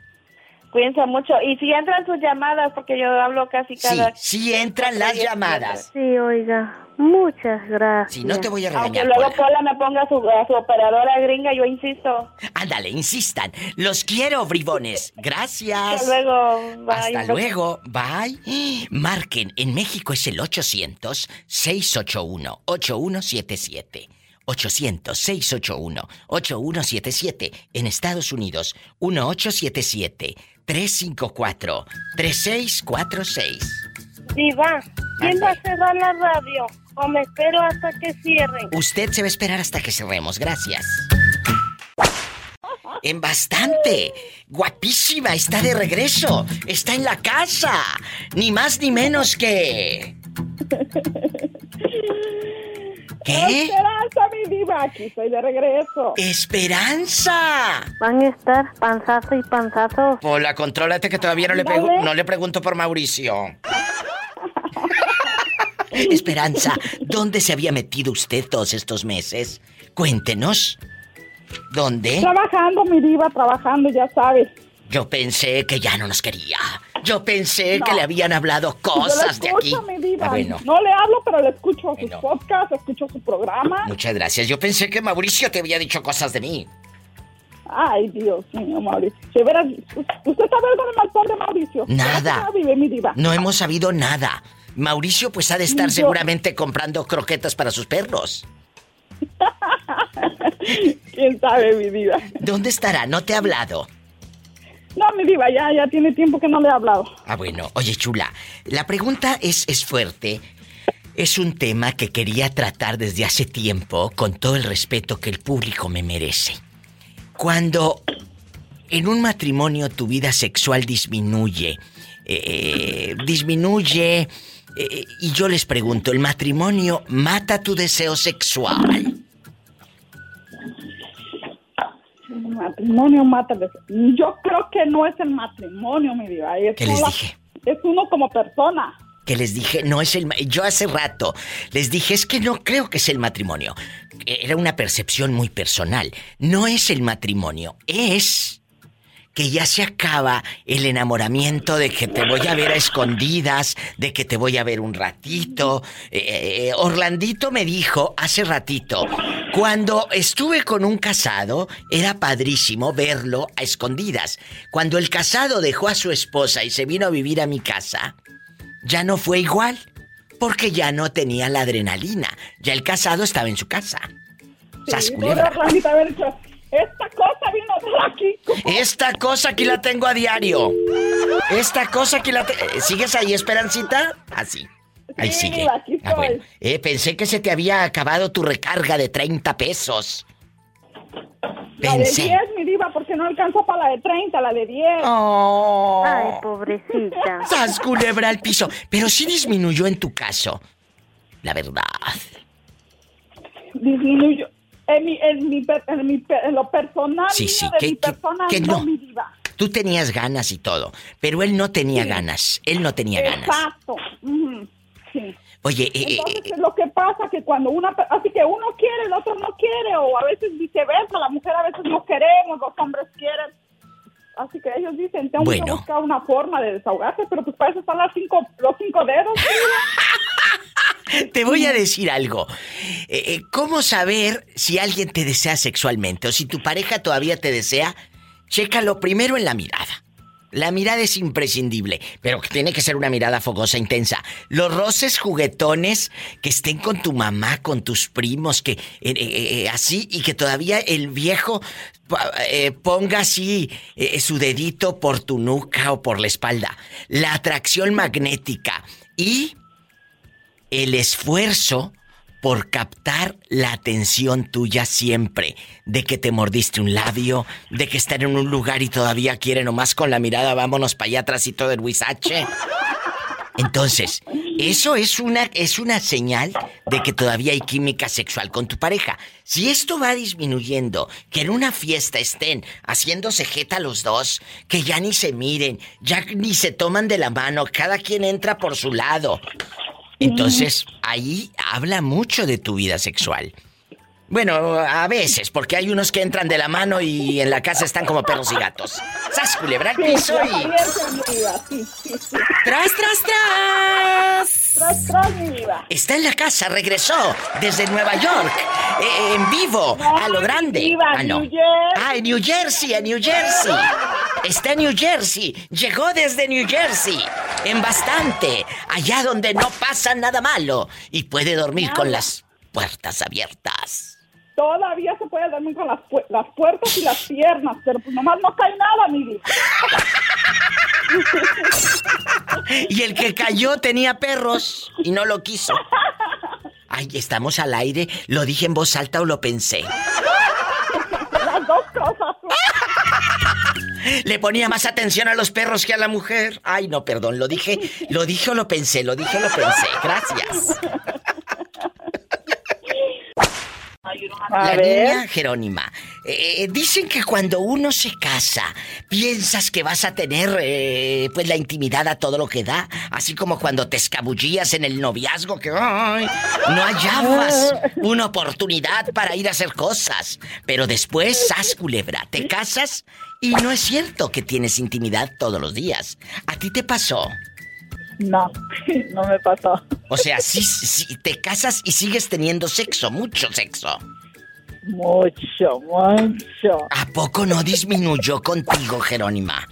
Cuídense mucho. Y si entran sus llamadas, porque yo hablo casi cada... Sí, sí entran las llamadas. Sí, oiga. Muchas gracias. Si no te voy a regañar. Aunque luego Pola, me ponga a su, su, operadora gringa, yo insisto. Ándale, insistan. Los quiero, bribones. Gracias. Hasta luego. Bye. Hasta luego. Bye. Marquen. En México es el 800-681-8177. 800-681-8177. En Estados Unidos, 1877-354-3646. Diva, ¿quién va a cerrar la radio? ¿O me espero hasta que cierren? Usted se va a esperar hasta que cerremos. Gracias. En bastante. Guapísima, está de regreso. Está en la casa. Ni más ni menos que... ¿Qué? Esperanza, mi diva, aquí estoy de regreso. ¡Esperanza! Van a estar panzazo y panzazo. Hola, contrólate que todavía no le, no le pregunto por Mauricio. Esperanza, ¿dónde se había metido usted todos estos meses? Cuéntenos. ¿Dónde? Trabajando, mi diva, trabajando, ya sabes. Yo pensé que ya no nos quería. Yo pensé que le habían hablado cosas de aquí. Mi diva. Ah, no le hablo, pero le escucho sus podcasts, escucho su programa. Muchas gracias. Yo pensé que Mauricio te había dicho cosas de mí. Ay, Dios mío, Mauricio. ¿Usted sabe algo de mal de Mauricio? Nada. Vive, mi diva? No hemos sabido nada. Mauricio pues ha de estar seguramente comprando croquetas para sus perros. ¿Quién sabe, mi diva? ¿Dónde estará? ¿No te ha hablado? No, mi diva, ya, ya tiene tiempo que no le he hablado. Ah, bueno. Oye, chula, la pregunta es, es fuerte. Es un tema que quería tratar desde hace tiempo con todo el respeto que el público me merece. Cuando en un matrimonio tu vida sexual disminuye, eh, disminuye, eh, y yo les pregunto, ¿el matrimonio mata tu deseo sexual? matrimonio mata Yo creo que no es el matrimonio, mi vida. Es ¿Qué les dije? Es uno como persona. Que les dije, no es el... Yo hace rato les dije, es que no creo que es el matrimonio. Era una percepción muy personal. No es el matrimonio, es que ya se acaba el enamoramiento de que te voy a ver a escondidas, de que te voy a ver un ratito. Eh, eh, Orlandito me dijo hace ratito, cuando estuve con un casado, era padrísimo verlo a escondidas. Cuando el casado dejó a su esposa y se vino a vivir a mi casa, ya no fue igual, porque ya no tenía la adrenalina. Ya el casado estaba en su casa. Sí, esta cosa vino aquí. Esta cosa aquí la tengo a diario. Esta cosa aquí la tengo... ¿Sigues ahí, Esperancita? Así. Ahí sigue. Ah, bueno. eh, pensé que se te había acabado tu recarga de 30 pesos. Pensé. La de 10, mi diva, porque no alcanzó para la de 30, la de 10. Oh. Ay, pobrecita. Sas culebra al piso. Pero sí disminuyó en tu caso. La verdad. Disminuyó en mi, en mi, en mi en lo personal sí, sí, de mi persona que no, no. Tú tenías ganas y todo, pero él no tenía ganas. Él no tenía ganas. Exacto. Sí. Oye, eh, Entonces, eh, lo que pasa que cuando una así que uno quiere, el otro no quiere o a veces viceversa, la mujer a veces no queremos, los hombres quieren. Así que ellos dicen, tengo que buscar una forma de desahogarse, pero pues para eso están las cinco, los cinco dedos. Te voy a decir algo. Eh, eh, ¿Cómo saber si alguien te desea sexualmente o si tu pareja todavía te desea? Chécalo primero en la mirada. La mirada es imprescindible, pero tiene que ser una mirada fogosa, intensa. Los roces juguetones que estén con tu mamá, con tus primos, que eh, así y que todavía el viejo ponga así su dedito por tu nuca o por la espalda. La atracción magnética y el esfuerzo por captar la atención tuya siempre, de que te mordiste un labio, de que están en un lugar y todavía quiere nomás con la mirada, vámonos para allá atrás y todo el huizache. Entonces, eso es una, es una señal de que todavía hay química sexual con tu pareja. Si esto va disminuyendo, que en una fiesta estén haciéndose jeta los dos, que ya ni se miren, ya ni se toman de la mano, cada quien entra por su lado. Entonces, ahí habla mucho de tu vida sexual. Bueno, a veces, porque hay unos que entran de la mano y en la casa están como perros y gatos. ¡Sas, culebra piso y... ¡Tras, tras, tras! ¡Tras, tras, mi! Está en la casa, regresó desde Nueva York, eh, en vivo, a lo grande. ah, no. Ah, en New Jersey, en New Jersey. Está en New Jersey, llegó desde New Jersey, en bastante, allá donde no pasa nada malo y puede dormir con las puertas abiertas. Todavía se puede dormir con las, las puertas y las piernas, pero pues nomás no cae nada, mi vida. y el que cayó tenía perros y no lo quiso. Ay, estamos al aire. ¿Lo dije en voz alta o lo pensé? Las dos cosas. Le ponía más atención a los perros que a la mujer. Ay, no, perdón, lo dije, lo dije o lo pensé, lo dije o lo pensé. Gracias. La niña Jerónima. Eh, eh, dicen que cuando uno se casa, piensas que vas a tener eh, pues la intimidad a todo lo que da, así como cuando te escabullías en el noviazgo que ay, no hallabas una oportunidad para ir a hacer cosas, pero después sas culebra, te casas y no es cierto que tienes intimidad todos los días. ¿A ti te pasó? No, no me pasó. O sea, sí, sí, te casas y sigues teniendo sexo, mucho sexo. Mucho, mucho. ¿A poco no disminuyó contigo, Jerónima?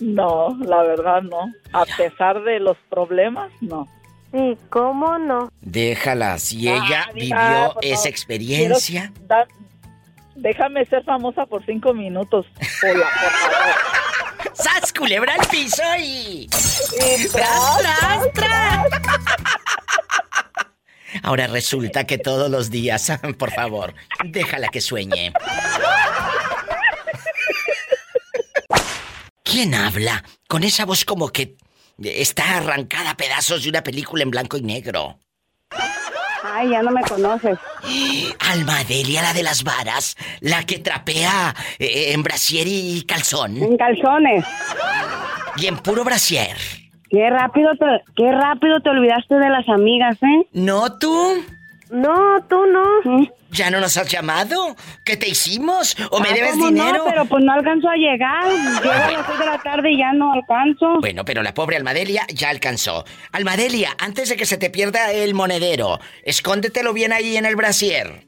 No, la verdad no. A pesar de los problemas, no. Sí, ¿cómo no? Déjala, si ella vivió esa experiencia. déjame ser famosa por cinco minutos. Por, la, por favor. ¡Sas, culebra al piso y... ¡Tras, tras, tras! Ahora resulta que todos los días, por favor, déjala que sueñe. ¿Quién habla? Con esa voz como que está arrancada a pedazos de una película en blanco y negro. Ay, ya no me conoces. Alma Delia, la de las varas, la que trapea eh, en brasier y calzón. En calzones. Y en puro brasier. Qué rápido te, qué rápido te olvidaste de las amigas, ¿eh? ¿No tú? No, tú no. ¿Ya no nos has llamado? ¿Qué te hicimos? ¿O me ah, debes dinero? No, pero pues no alcanzo a llegar. Llego a las 6 de la tarde y ya no alcanzo. Bueno, pero la pobre Almadelia ya alcanzó. Almadelia, antes de que se te pierda el monedero, escóndetelo bien ahí en el brasier.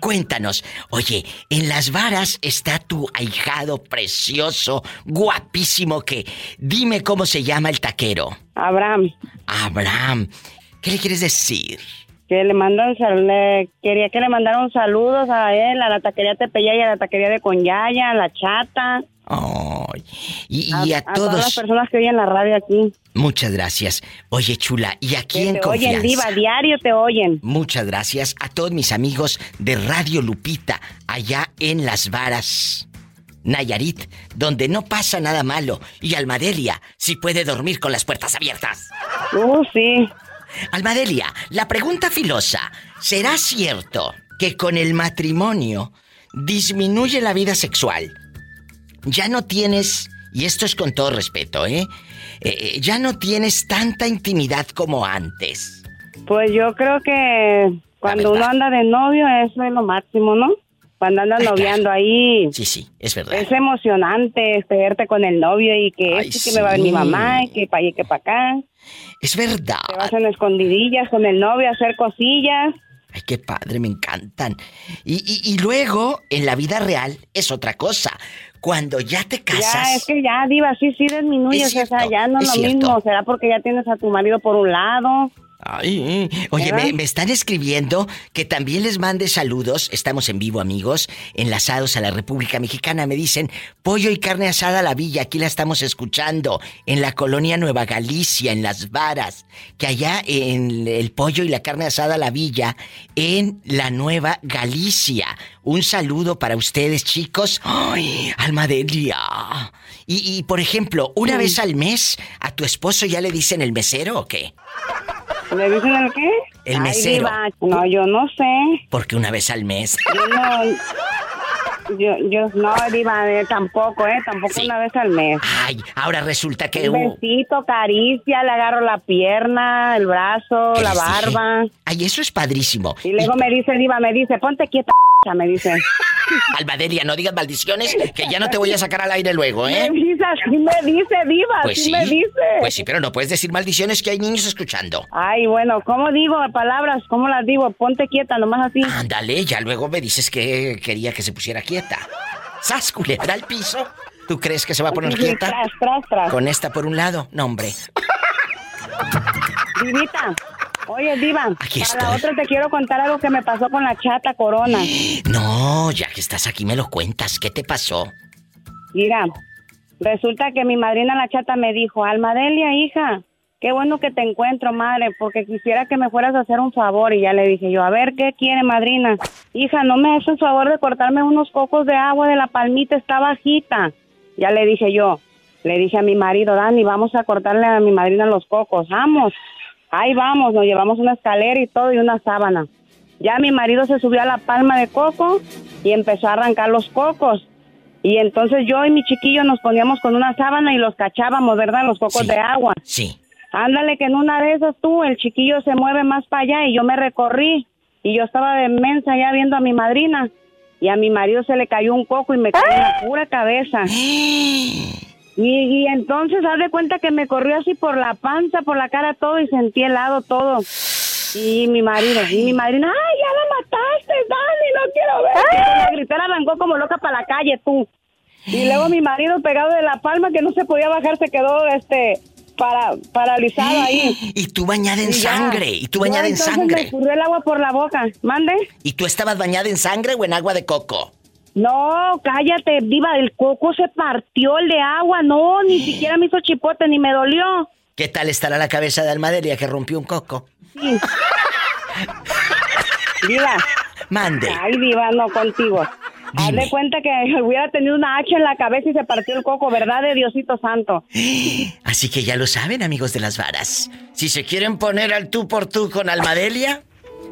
Cuéntanos, oye, en las varas está tu ahijado precioso, guapísimo que... Dime cómo se llama el taquero. Abraham. Abraham. ¿Qué le quieres decir? Que le mandan, le, quería que le mandaran saludos a él, a la taquería Tepeya y a la taquería de Conyaya, a la Chata. y, a, todos... todas las personas que oyen la radio aquí. Muchas gracias. Oye, chula, ¿y aquí en te oyen, viva, diario te oyen. Muchas gracias a todos mis amigos de Radio Lupita, allá en Las Varas. Nayarit, donde no pasa nada malo. Y Almadelia, si puede dormir con las puertas abiertas. Oh, sí. Almadelia, la pregunta filosa. ¿Será cierto que con el matrimonio disminuye la vida sexual? Ya no tienes, y esto es con todo respeto, ¿eh? eh, eh ya no tienes tanta intimidad como antes. Pues yo creo que cuando uno anda de novio eso es lo máximo, ¿no? Cuando andas noviando ahí. Sí, sí, es verdad. Es emocionante verte con el novio y que este que me va a ver mi mamá y que para allá y que para acá. Es verdad. Te vas en escondidillas con el novio a hacer cosillas. Ay, qué padre, me encantan. Y, luego, en la vida real, es otra cosa. Cuando ya te casas. Ya, es que ya, Diva, sí, sí disminuyes. o sea, ya no es lo mismo. ¿Será porque ya tienes a tu marido por un lado? Ay, oye, me, están escribiendo que también les mande saludos. Estamos en vivo, amigos, enlazados a la República Mexicana. Me dicen, pollo y carne asada a la villa, aquí la estamos escuchando, en la colonia Nueva Galicia, en Las Varas, que allá en el pollo y la carne asada a la villa, en la Nueva Galicia. Un saludo para ustedes, chicos. ¡Ay, alma de día! Y, por ejemplo, una vez al mes, ¿a tu esposo ya le dicen el mesero o qué? ¿Le dicen el qué? El mesero. No, yo no sé. Porque una vez al mes. Yo no. Yo, yo no, Diva, eh, tampoco, ¿eh? Tampoco una vez al mes. Ay, ahora resulta que... Un besito, caricia, le agarro la pierna, el brazo, la barba. Ay, eso es padrísimo. Y luego me dice, Diva, me dice, ponte quieta, me dice. Albadelia, no digas maldiciones, que ya no te voy a sacar al aire luego, ¿eh? Me dice, me dice, diva, pues sí, me dice. Pues sí, pero no puedes decir maldiciones que hay niños escuchando. Ay, bueno, ¿cómo digo palabras? ¿Cómo las digo? Ponte quieta, nomás así. Ándale, ya luego me dices que quería que se pusiera quieta. ¡Sas, culebra al piso! ¿Tú crees que se va a poner quieta? Tras, tras, tras. Con esta por un lado, no, hombre. Divita, Oye, Diva, aquí para la otra te quiero contar algo que me pasó con la chata Corona. No, ya que estás aquí me lo cuentas. ¿Qué te pasó? Mira, resulta que mi madrina la chata me dijo, Almadelia, hija, qué bueno que te encuentro, madre, porque quisiera que me fueras a hacer un favor. Y ya le dije yo, a ver, ¿qué quiere, madrina? Hija, ¿no me haces el favor de cortarme unos cocos de agua de la palmita? Está bajita. Ya le dije yo, le dije a mi marido, Dani, vamos a cortarle a mi madrina los cocos. Vamos. Ahí vamos, nos llevamos una escalera y todo y una sábana. Ya mi marido se subió a la palma de coco y empezó a arrancar los cocos. Y entonces yo y mi chiquillo nos poníamos con una sábana y los cachábamos, ¿verdad? Los cocos de agua. Sí. Ándale, que en una de esas tú, el chiquillo se mueve más para allá y yo me recorrí. Y yo estaba de mensa ya viendo a mi madrina. Y a mi marido se le cayó un coco y me cayó en la pura cabeza. Y, entonces haz de cuenta que me corrió así por la panza, por la cara todo y sentí helado todo. Y mi marido, y mi madrina, ¡ay, ya la mataste, Dani! ¡No quiero ver! La gritera arrancó como loca para la calle, tú. Y luego mi marido pegado de la palma que no se podía bajar, se quedó, este, para, paralizado ahí. Y tú bañada en sangre, y tú bañada en sangre. me el agua por la boca, ¿mande? ¿Y tú estabas bañada en sangre o en agua de coco? No, cállate, viva, el coco se partió el de agua, no, ni siquiera me hizo chipote, ni me dolió. ¿Qué tal estará la cabeza de Almadelia que rompió un coco? Sí. diva. Mande. Ay, diva, no contigo. Haz de cuenta que hubiera tenido una hacha en la cabeza y se partió el coco, ¿verdad de Diosito Santo? Así que ya lo saben, amigos de las varas. Si se quieren poner al tú por tú con Almadelia,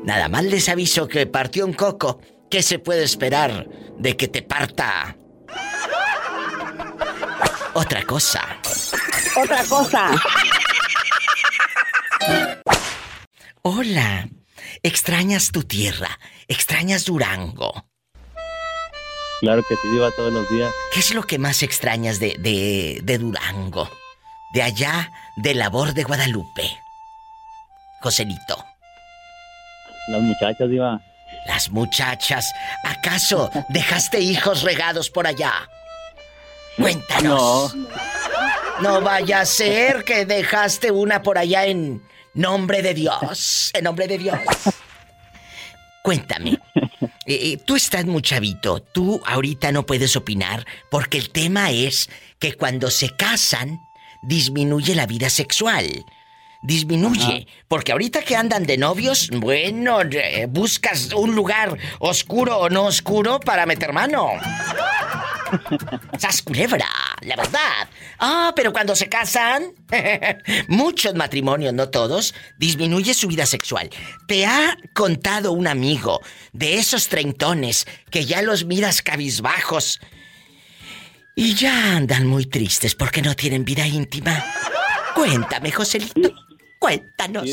nada más les aviso que partió un coco ¿Qué se puede esperar de que te parta? Otra cosa. Otra cosa. Hola. ¿Extrañas tu tierra? ¿Extrañas Durango? Claro que sí, iba todos los días. ¿Qué es lo que más extrañas de, de, de Durango? De allá, de labor de Guadalupe. Joselito. Las muchachas, iba. Las muchachas, ¿acaso dejaste hijos regados por allá? Cuéntanos. No. No vaya a ser que dejaste una por allá en nombre de Dios. En nombre de Dios. Cuéntame. Eh, eh, tú estás muy chavito. Tú ahorita no puedes opinar porque el tema es que cuando se casan disminuye la vida sexual disminuye. Porque ahorita que andan de novios, bueno, buscas un lugar oscuro o no oscuro para meter mano. ¡Sas culebra! La verdad. Ah, pero cuando se casan, muchos matrimonios, no todos, disminuye su vida sexual. ¿Te ha contado un amigo de esos treintones que ya los miras cabizbajos y ya andan muy tristes porque no tienen vida íntima? Cuéntame, Joselito. Cuéntanos.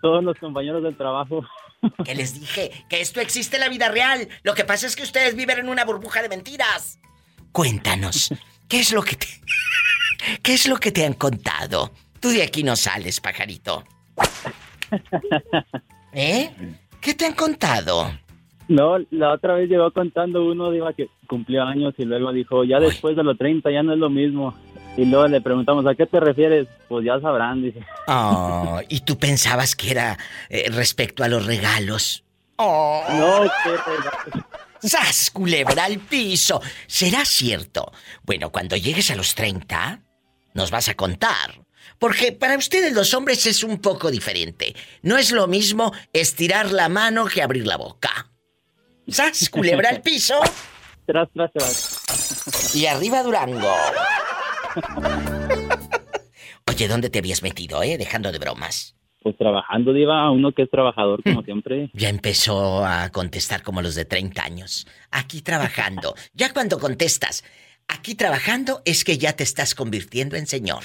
todos los compañeros del trabajo. Que les dije que esto existe en la vida real. Lo que pasa es que ustedes viven en una burbuja de mentiras. Cuéntanos, ¿qué es lo que te ¿Qué es lo que te han contado? Tú de aquí no sales, pajarito. ¿Eh? ¿Qué te han contado? No, la otra vez llegó contando uno, dijo que cumplió años y luego dijo, ya después de los 30 ya no es lo mismo. Y luego le preguntamos, ¿a qué te refieres? Pues ya sabrán, dice. Oh, ¿y tú pensabas que era eh, respecto a los regalos? Oh. No, qué regalos. ¡Sas, culebra al piso! ¿Será cierto? Bueno, cuando llegues a los 30, nos vas a contar. Porque para ustedes los hombres es un poco diferente. No es lo mismo estirar la mano que abrir la boca. ¡Sas, culebra al piso! Tras, tras, tras. Y arriba Durango. Oye, ¿dónde te habías metido, eh? Dejando de bromas. Pues trabajando, Diva, uno que es trabajador como siempre. Ya empezó a contestar como los de 30 años. Aquí trabajando. ya cuando contestas, aquí trabajando es que ya te estás convirtiendo en señor.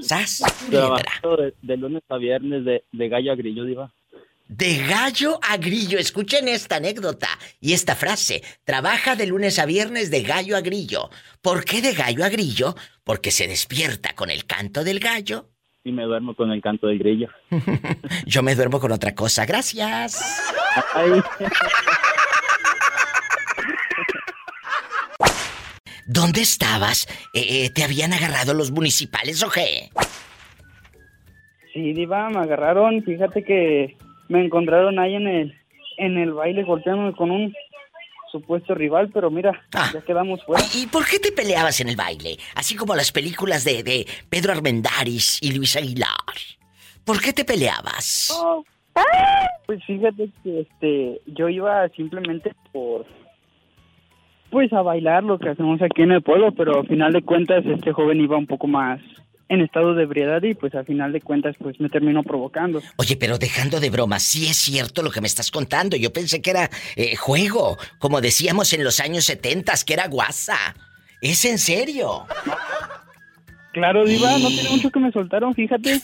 ¿Sas? Trabajando de, de, lunes a viernes de, de gallo a grillo, Diva. De gallo a grillo. Escuchen esta anécdota y esta frase. Trabaja de lunes a viernes de gallo a grillo. ¿Por qué de gallo a grillo? Porque se despierta con el canto del gallo. Y me duermo con el canto del grillo. Yo me duermo con otra cosa. Gracias. ¿Dónde estabas? Eh, eh, ¿Te habían agarrado los municipales o qué? Sí, Diva, me agarraron. Fíjate que me encontraron ahí en el, en el baile golpeándome con un supuesto rival, pero mira, Ah. ya quedamos fuera. ¿Y por qué te peleabas en el baile? Así como las películas de, de Pedro Armendáriz y Luis Aguilar. ¿Por qué te peleabas? Oh, Pues fíjate que este, yo iba simplemente por, pues a bailar lo que hacemos aquí en el pueblo, pero al final de cuentas este joven iba un poco más en estado de ebriedad y pues al final de cuentas pues me terminó provocando. Oye, pero dejando de broma, sí es cierto lo que me estás contando. Yo pensé que era eh, juego, como decíamos en los años 70, que era guasa. ¿Es en serio? Claro, Diva, no tiene mucho que me soltaron, fíjate.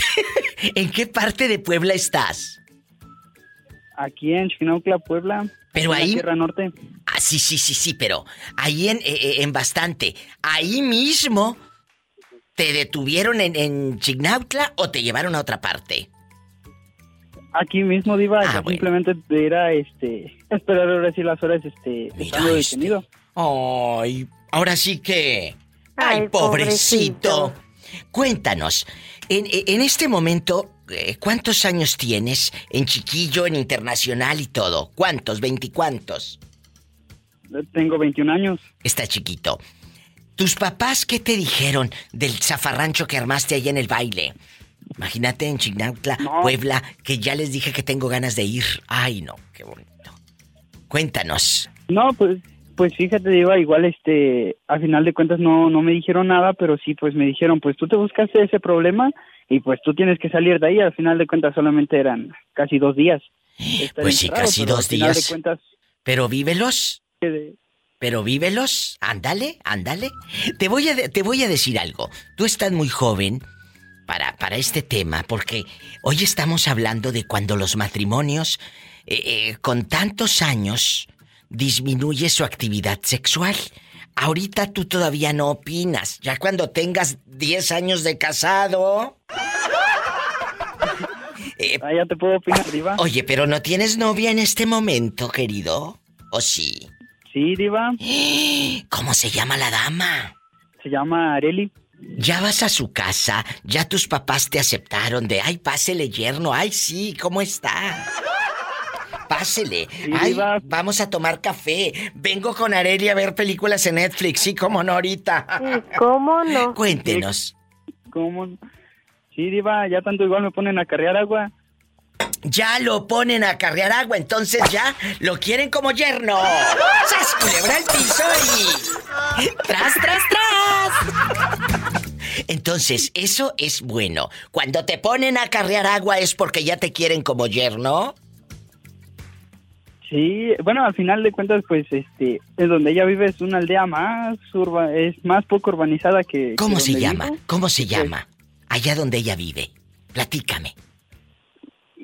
¿En qué parte de Puebla estás? Aquí en Chinaucla, Puebla. Pero en la ahí- Sierra Norte. Ah, sí, sí, sí, sí, pero ahí en, eh, eh, en bastante. Ahí mismo, ¿te detuvieron en, en Chignautla o te llevaron a otra parte? Aquí mismo, Diva, Ah, bueno. simplemente era, este, esperar ahora sí las horas, este, estando detenido. Ay, ahora sí que... Ay, Ay, pobrecito. pobrecito. Cuéntanos, en, en este momento, eh, ¿cuántos años tienes en chiquillo, en internacional y todo? ¿Cuántos? ¿Veinticuántos? Tengo 21 años. Está chiquito. ¿Tus papás qué te dijeron del zafarrancho que armaste ahí en el baile? Imagínate en Chignautla, Puebla, que ya les dije que tengo ganas de ir. Ay, no, qué bonito. Cuéntanos. No, pues, pues fíjate, Diva, igual, este, al final de cuentas no, no me dijeron nada, pero sí, pues me dijeron, pues tú te buscaste ese problema y pues tú tienes que salir de ahí. Al final de cuentas solamente eran casi dos días. estar Pues sí, casi dos días. de cuentas, Pero vívelos. eh, Pero vívelos, ándale, ándale. Te voy a, te voy a decir algo. Tú estás muy joven para, para este tema, porque hoy estamos hablando de cuando los matrimonios eh, eh, con tantos años disminuye su actividad sexual. Ahorita tú todavía no opinas. Ya cuando tengas 10 años de casado. ah, ya te puedo opinar, Diva. Oye, pero no tienes novia en este momento, querido. ¿O sí? Sí, Diva. ¿Cómo se llama la dama? Se llama Areli. Ya vas a su casa, ya tus papás te aceptaron de, ay, pásele yerno, ay, sí, ¿cómo está? Pásele, ay, vamos a tomar café, vengo con Areli a ver películas en Netflix, sí, cómo no ahorita. ¿Cómo no? Cuéntenos. ¿Cómo? Sí, Diva, ya tanto igual me ponen a carrear agua. Ya lo ponen a carrear agua, entonces ya lo quieren como yerno. ¡Sas, culebra el piso y... ¡Tras, tras, tras! Entonces, eso es bueno. Cuando te ponen a carrear agua es porque ya te quieren como yerno. Sí, bueno, al final de cuentas, pues, este, es donde ella vive es una aldea más urba, es más poco urbanizada que. ¿Cómo que se llama? vivo. ¿Cómo se Pues, llama? Allá donde ella vive. Platícame.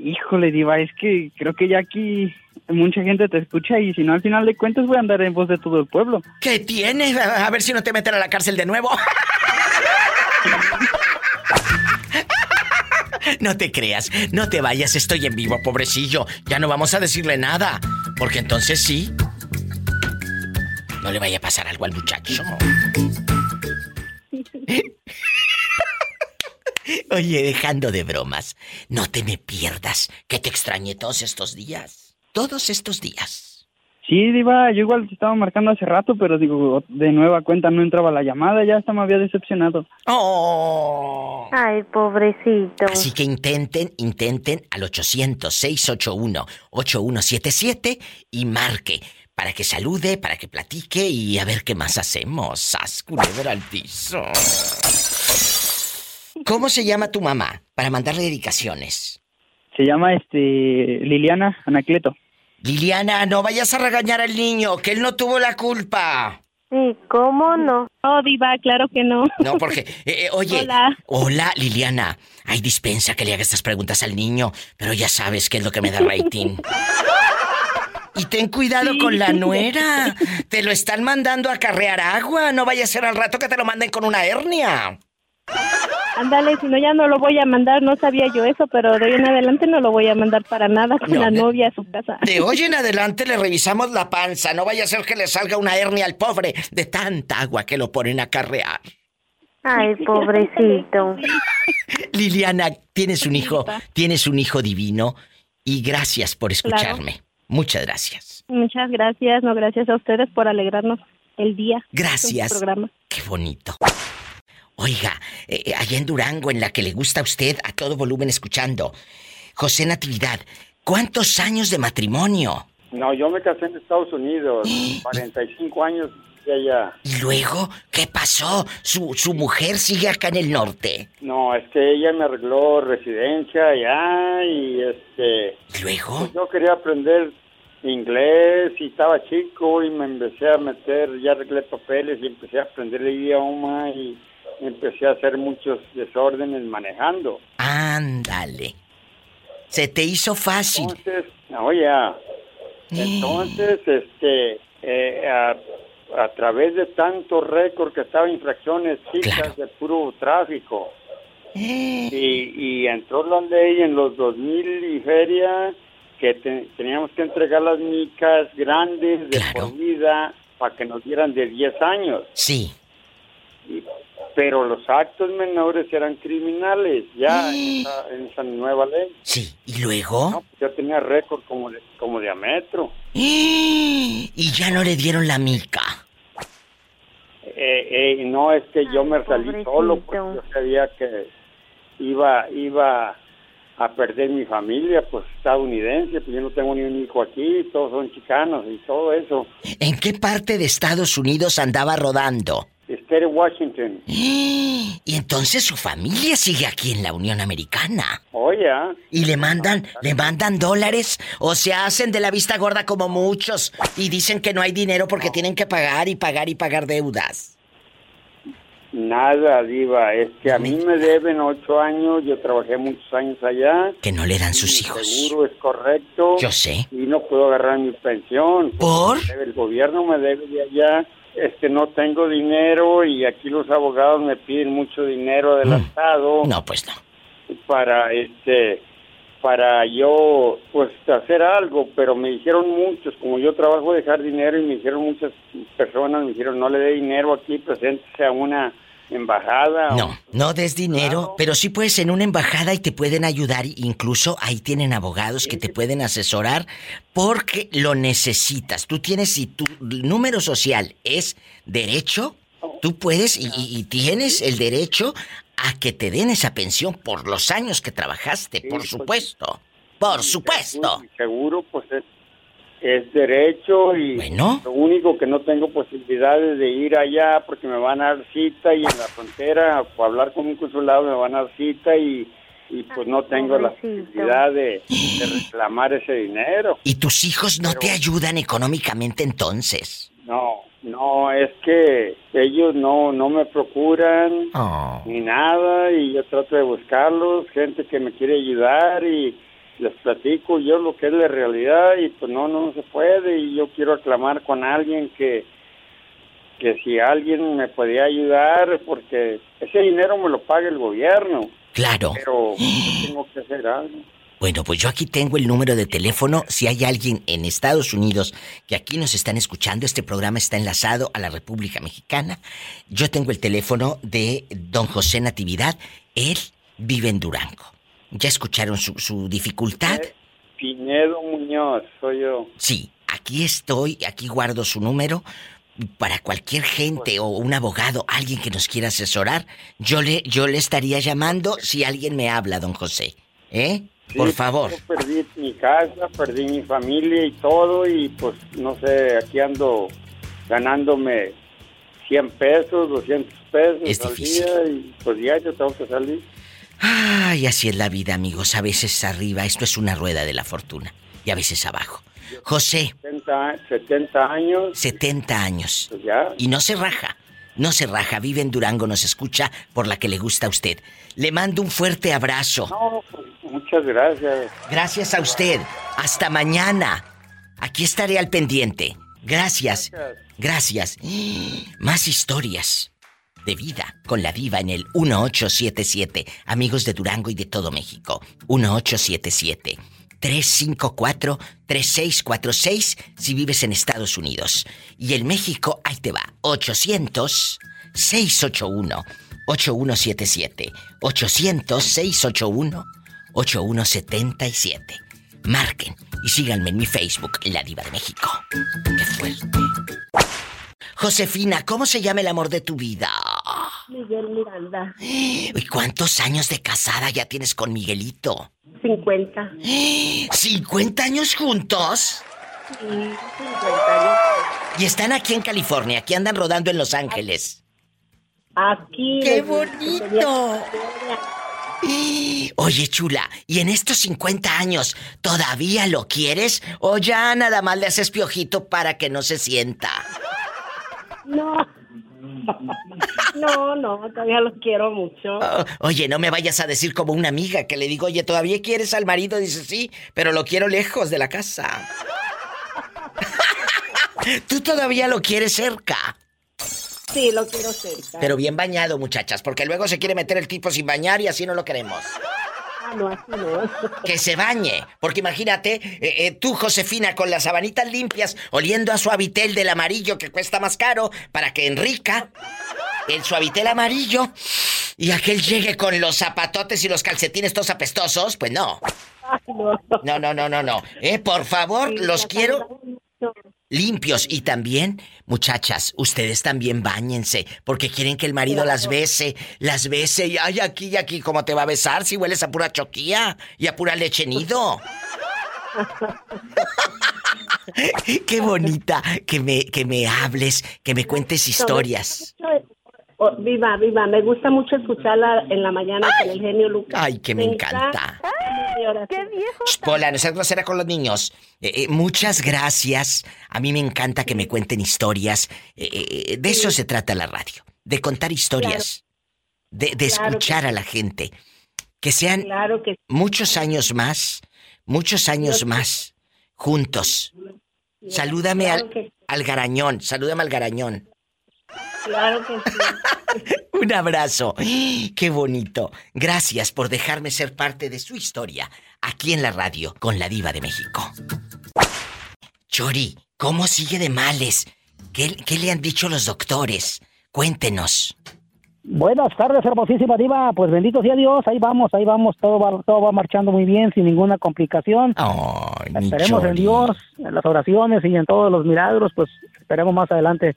Híjole, Diva, es que creo que ya aquí mucha gente te escucha y si no, al final de cuentas voy a andar en voz de todo el pueblo. ¿Qué tiene? A a ver si no te meten a la cárcel de nuevo. No te creas, no te vayas, estoy en vivo, pobrecillo. Ya no vamos a decirle nada, porque entonces sí. No le vaya a pasar algo al muchacho. Oye, dejando de bromas, no te me pierdas que te extrañé todos estos días. Todos estos días. Sí, Diva, yo igual te estaba marcando hace rato, pero digo, de nueva cuenta no entraba la llamada, ya hasta me había decepcionado. ¡Oh! Ay, pobrecito. Así que intenten, intenten al 800-681-8177 y marque para que salude, para que platique y a ver qué más hacemos. ¡Sas, culebra al piso! ¿Cómo se llama tu mamá? Para mandarle dedicaciones. Se llama este Liliana Anacleto. Liliana, no vayas a regañar al niño, que él no tuvo la culpa. Sí, ¿cómo no? No, Diva, claro que no. No, porque, eh, eh, oye, Hola. hola Liliana, hay dispensa que le haga estas preguntas al niño, pero ya sabes qué es lo que me da rating. Y ten cuidado Sí. con la nuera. Te lo están mandando a carrear agua. No vaya a ser al rato que te lo manden con una hernia. Ándale, si no ya no lo voy a mandar, no sabía yo eso, pero de hoy en adelante no lo voy a mandar para nada con No, la novia a su casa. De hoy en adelante le revisamos la panza. No vaya a ser que le salga una hernia al pobre de tanta agua que lo ponen a carrear. Ay, pobrecito. Liliana, tienes un hijo, tienes un hijo divino y gracias por escucharme. Muchas gracias. Muchas gracias, no gracias a ustedes por alegrarnos el día. Gracias. su programa. Qué bonito. Oiga, eh, allá en Durango, en la que le gusta a usted a todo volumen escuchando, José Natividad, ¿cuántos años de matrimonio? No, yo me casé en Estados Unidos, 45 años de allá. ¿Y luego qué pasó? ¿Su, su mujer sigue acá en el norte? No, es que ella me arregló residencia allá y este... ¿Y luego? pues yo quería aprender inglés y estaba chico y me empecé a meter, ya arreglé papeles y empecé a aprender el idioma y empecé a hacer muchos desórdenes manejando. Ándale. Se te hizo fácil. Entonces, no, ya. Entonces, este, eh, a, a través de tanto récord que estaba infracciones chicas de puro tráfico. Y, y entró la ley en los 2000 y feria que te- teníamos que entregar las micas grandes de por vida para que nos dieran de 10 años. Sí. Y- pero los actos menores eran criminales ya en esa, en esa nueva ley. Sí. ¿Y luego? No, pues yo tenía récord como de, como de a metro. Y ya no le dieron la mica. Eh, eh, no es que yo me salí solo porque yo sabía que iba iba a perder mi familia pues estadounidense pues yo no tengo ni un hijo aquí todos son chicanos y todo eso ¿En qué parte de Estados Unidos andaba rodando? State de Washington Y entonces su familia sigue aquí en la Unión Americana. oye ah, Y le mandan, le mandan dólares o se hacen de la vista gorda como muchos y dicen que no hay dinero porque tienen que pagar y pagar y pagar deudas. nada diva es que a mí me deben ocho años yo trabajé muchos años allá Que no le dan sus hijos. seguro es correcto Yo sé. y no puedo agarrar mi pensión ¿Por? El gobierno me debe de allá este no tengo dinero y aquí los abogados me piden mucho dinero del estado Mm. No, pues no. para este para yo pues hacer algo pero me dijeron muchos como yo trabajo de jardinero y me dijeron muchas personas me dijeron no le dé dinero aquí preséntese a una embajada o- No, no des dinero, pero sí puedes en una embajada y te pueden ayudar. Incluso ahí tienen abogados que te pueden asesorar porque lo necesitas. Tú tienes, si tu número social es derecho, tú puedes y, y- y tienes el derecho a que te den esa pensión por los años que trabajaste, por supuesto. Por supuesto. Seguro pues es, es derecho y Bueno. lo único que no tengo posibilidades de ir allá porque me van a dar cita y en la frontera para hablar con un consulado me van a dar cita y, y pues no tengo la posibilidad de, de reclamar ese dinero. Y tus hijos no te ayudan económicamente entonces. No, no, es que ellos no, no me procuran Oh. ni nada y yo trato de buscarlos, gente que me quiere ayudar y les platico yo lo que es la realidad y pues no, no se puede y yo quiero aclamar con alguien que, que si alguien me podía ayudar porque ese dinero me lo paga el gobierno. Claro. Pero tengo que hacer algo. Bueno, pues yo aquí tengo el número de teléfono. Si hay alguien en Estados Unidos que aquí nos están escuchando, este programa está enlazado a la República Mexicana. Yo tengo el teléfono de don José Natividad. Él vive en Durango. ¿Ya escucharon su, su dificultad? Pinedo Muñoz, soy yo. Sí, aquí estoy, aquí guardo su número. Para cualquier gente o un abogado, alguien que nos quiera asesorar, yo le, yo le estaría llamando si alguien me habla, don José. ¿Eh? Por favor. Yo perdí mi casa, perdí mi familia y todo, y pues no sé, aquí ando ganándome 100 pesos, 200 pesos Es al día, y pues ya yo tengo que salir. Ay, así es la vida, amigos. A veces arriba, esto es una rueda de la fortuna. Y a veces abajo. José, 70, 70 años, 70 años. pues ya. Y no se raja. No se raja. Vive en Durango, nos escucha por la que le gusta a usted. Le mando un fuerte abrazo. No, pues muchas gracias. Gracias a usted. Hasta mañana. Aquí estaré al pendiente. Gracias. Gracias. Más historias de vida con la diva en el 1877. Amigos de Durango y de todo México. 1877. 354-3646 si vives en Estados Unidos. Y en México, ahí te va. 800-681-8177. 800-681-8177. Marquen y síganme en mi Facebook, La Diva de México. ¡Qué fuerte! Josefina, ¿cómo se llama el amor de tu vida? Miguel Miranda. ¿Y cuántos años de casada ya tienes con Miguelito? 50. ¿50 años juntos? Sí, 50 años. Y están aquí en California, aquí andan rodando en Los Ángeles. Aquí. ¡Qué bonito! Oye, chula, ¿y en estos 50 años todavía lo quieres o ya nada más le haces piojito para que no se sienta? No. No, no, todavía los quiero mucho. Oh, oye, no me vayas a decir como una amiga que le digo, oye, ¿todavía quieres al marido? Dice, sí, pero lo quiero lejos de la casa. Tú todavía lo quieres cerca. Sí, lo quiero cerca. Pero bien bañado, muchachas, porque luego se quiere meter el tipo sin bañar y así no lo queremos. Ah, no, así no. Que se bañe. Porque imagínate, eh, eh, tú, Josefina, con las sabanitas limpias, oliendo a suavitel del amarillo que cuesta más caro, para que Enrica, el suavitel amarillo, y aquel llegue con los zapatotes y los calcetines todos apestosos, pues no. No, no, no, no, no. Eh, por favor, los quiero limpios. Y también, muchachas, ustedes también bañense, porque quieren que el marido las bese, las bese, y ay, aquí y aquí, ¿cómo te va a besar si hueles a pura choquía y a pura leche nido? Qué bonita que me, que me hables, que me cuentes historias. Oh, viva, viva, me gusta mucho escucharla en la mañana con el genio Lucas. Ay, que me encanta. ¡Qué viejo! Shh, Pola, no seas grosera con los niños. Eh, eh, muchas gracias. A mí me encanta que me cuenten historias. Eh, eh, de eso se trata la radio. De contar historias. De, de Claro que escuchar a la gente. Que sean Claro que muchos años más. Muchos años más. Juntos. Salúdame al, al garañón. Salúdame al garañón. Claro que sí. Un abrazo. Qué bonito. Gracias por dejarme ser parte de su historia aquí en la radio con la diva de México. Chori, ¿cómo sigue de males? ¿Qué, qué le han dicho los doctores? Cuéntenos. Buenas tardes, hermosísima diva. Pues bendito sea Dios, ahí vamos, ahí vamos, todo va, todo va marchando muy bien, sin ninguna complicación. esperemos en. Dios, en las oraciones y en todos los milagros, pues esperemos más adelante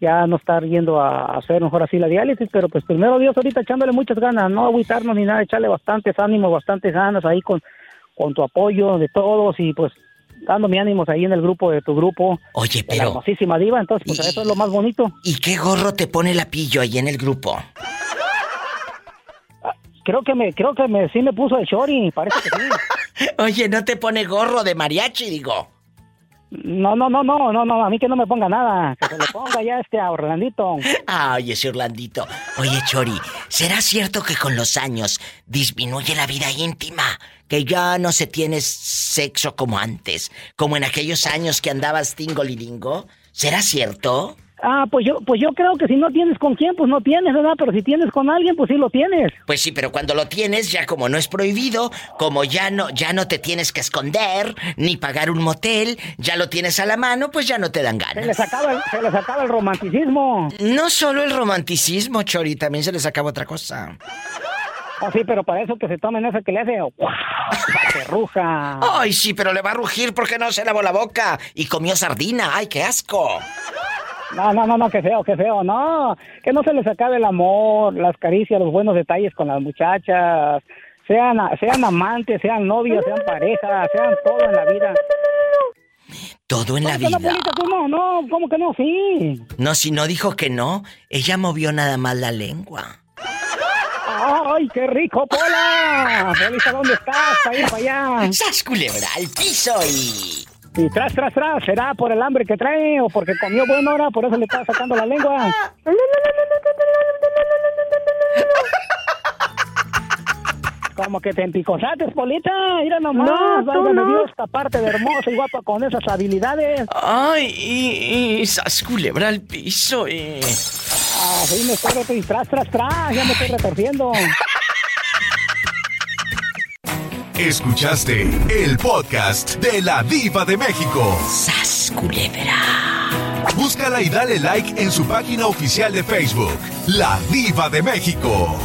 ya no estar yendo a hacer mejor así la diálisis, pero pues primero Dios ahorita echándole muchas ganas, no agüitarnos ni nada, echarle bastantes ánimos, bastantes ganas ahí con, con tu apoyo de todos y pues dándome ánimos ahí en el grupo de tu grupo. Oye, de la pero- hermosísima diva, entonces pues eso es lo más bonito. ¿Y qué gorro te pone la pillo ahí en el grupo? Creo que me, creo que me, sí me puso el shorty, parece que sí. Oye, ¿no te pone gorro de mariachi, digo? No, no, no, no, no, no, a mí que no me ponga nada, que se le ponga ya este a Orlandito. Ay, ese Orlandito. Oye, Chori, ¿será cierto que con los años disminuye la vida íntima? Que ya no se tiene sexo como antes, como en aquellos años que andabas tingolilingo. ¿Será cierto? Ah, pues yo, pues yo creo que si no tienes con quién, pues no tienes, ¿verdad? Pero si tienes con alguien, pues sí lo tienes. Pues sí, pero cuando lo tienes, ya como no es prohibido, como ya no, ya no te tienes que esconder, ni pagar un motel, ya lo tienes a la mano, pues ya no te dan ganas. Se les acaba el, se les acaba el romanticismo. No solo el romanticismo, Chori, también se les acaba otra cosa. Oh, sí, pero para eso que se tomen esa que le hace. ¡Se ruja! Ay, sí, pero le va a rugir porque no se lavó la boca y comió sardina. ¡Ay, qué asco! No, no, no, no, qué feo, qué feo. No, que no se les acabe el amor, las caricias, los buenos detalles con las muchachas. Sean, sean amantes, sean novios, sean parejas, sean todo en la vida. Todo en la vida. No, no, ¿cómo que no? Sí. No, si no dijo que no, ella movió nada más la lengua. ¡Ay, qué rico, Pola! Felisa, ¿dónde estás? Para ir para allá. ¡Sas culebra al piso y... Y tras, tras, tras, ¿será por el hambre que trae o porque comió buena hora, por eso le está sacando la lengua? Como que te empicosates, Polita. Mira nomás. No, tú no. Dios, esta parte de hermosa y guapa con esas habilidades. Ay, y, y sas culebra al piso y... Ah, sí, me estoy retorciendo. Tras, tras, tras. Ya me estoy retorciendo. Escuchaste el podcast de la Diva de México. ¡Sas culebra! Búscala y dale like en su página oficial de Facebook, La Diva de México.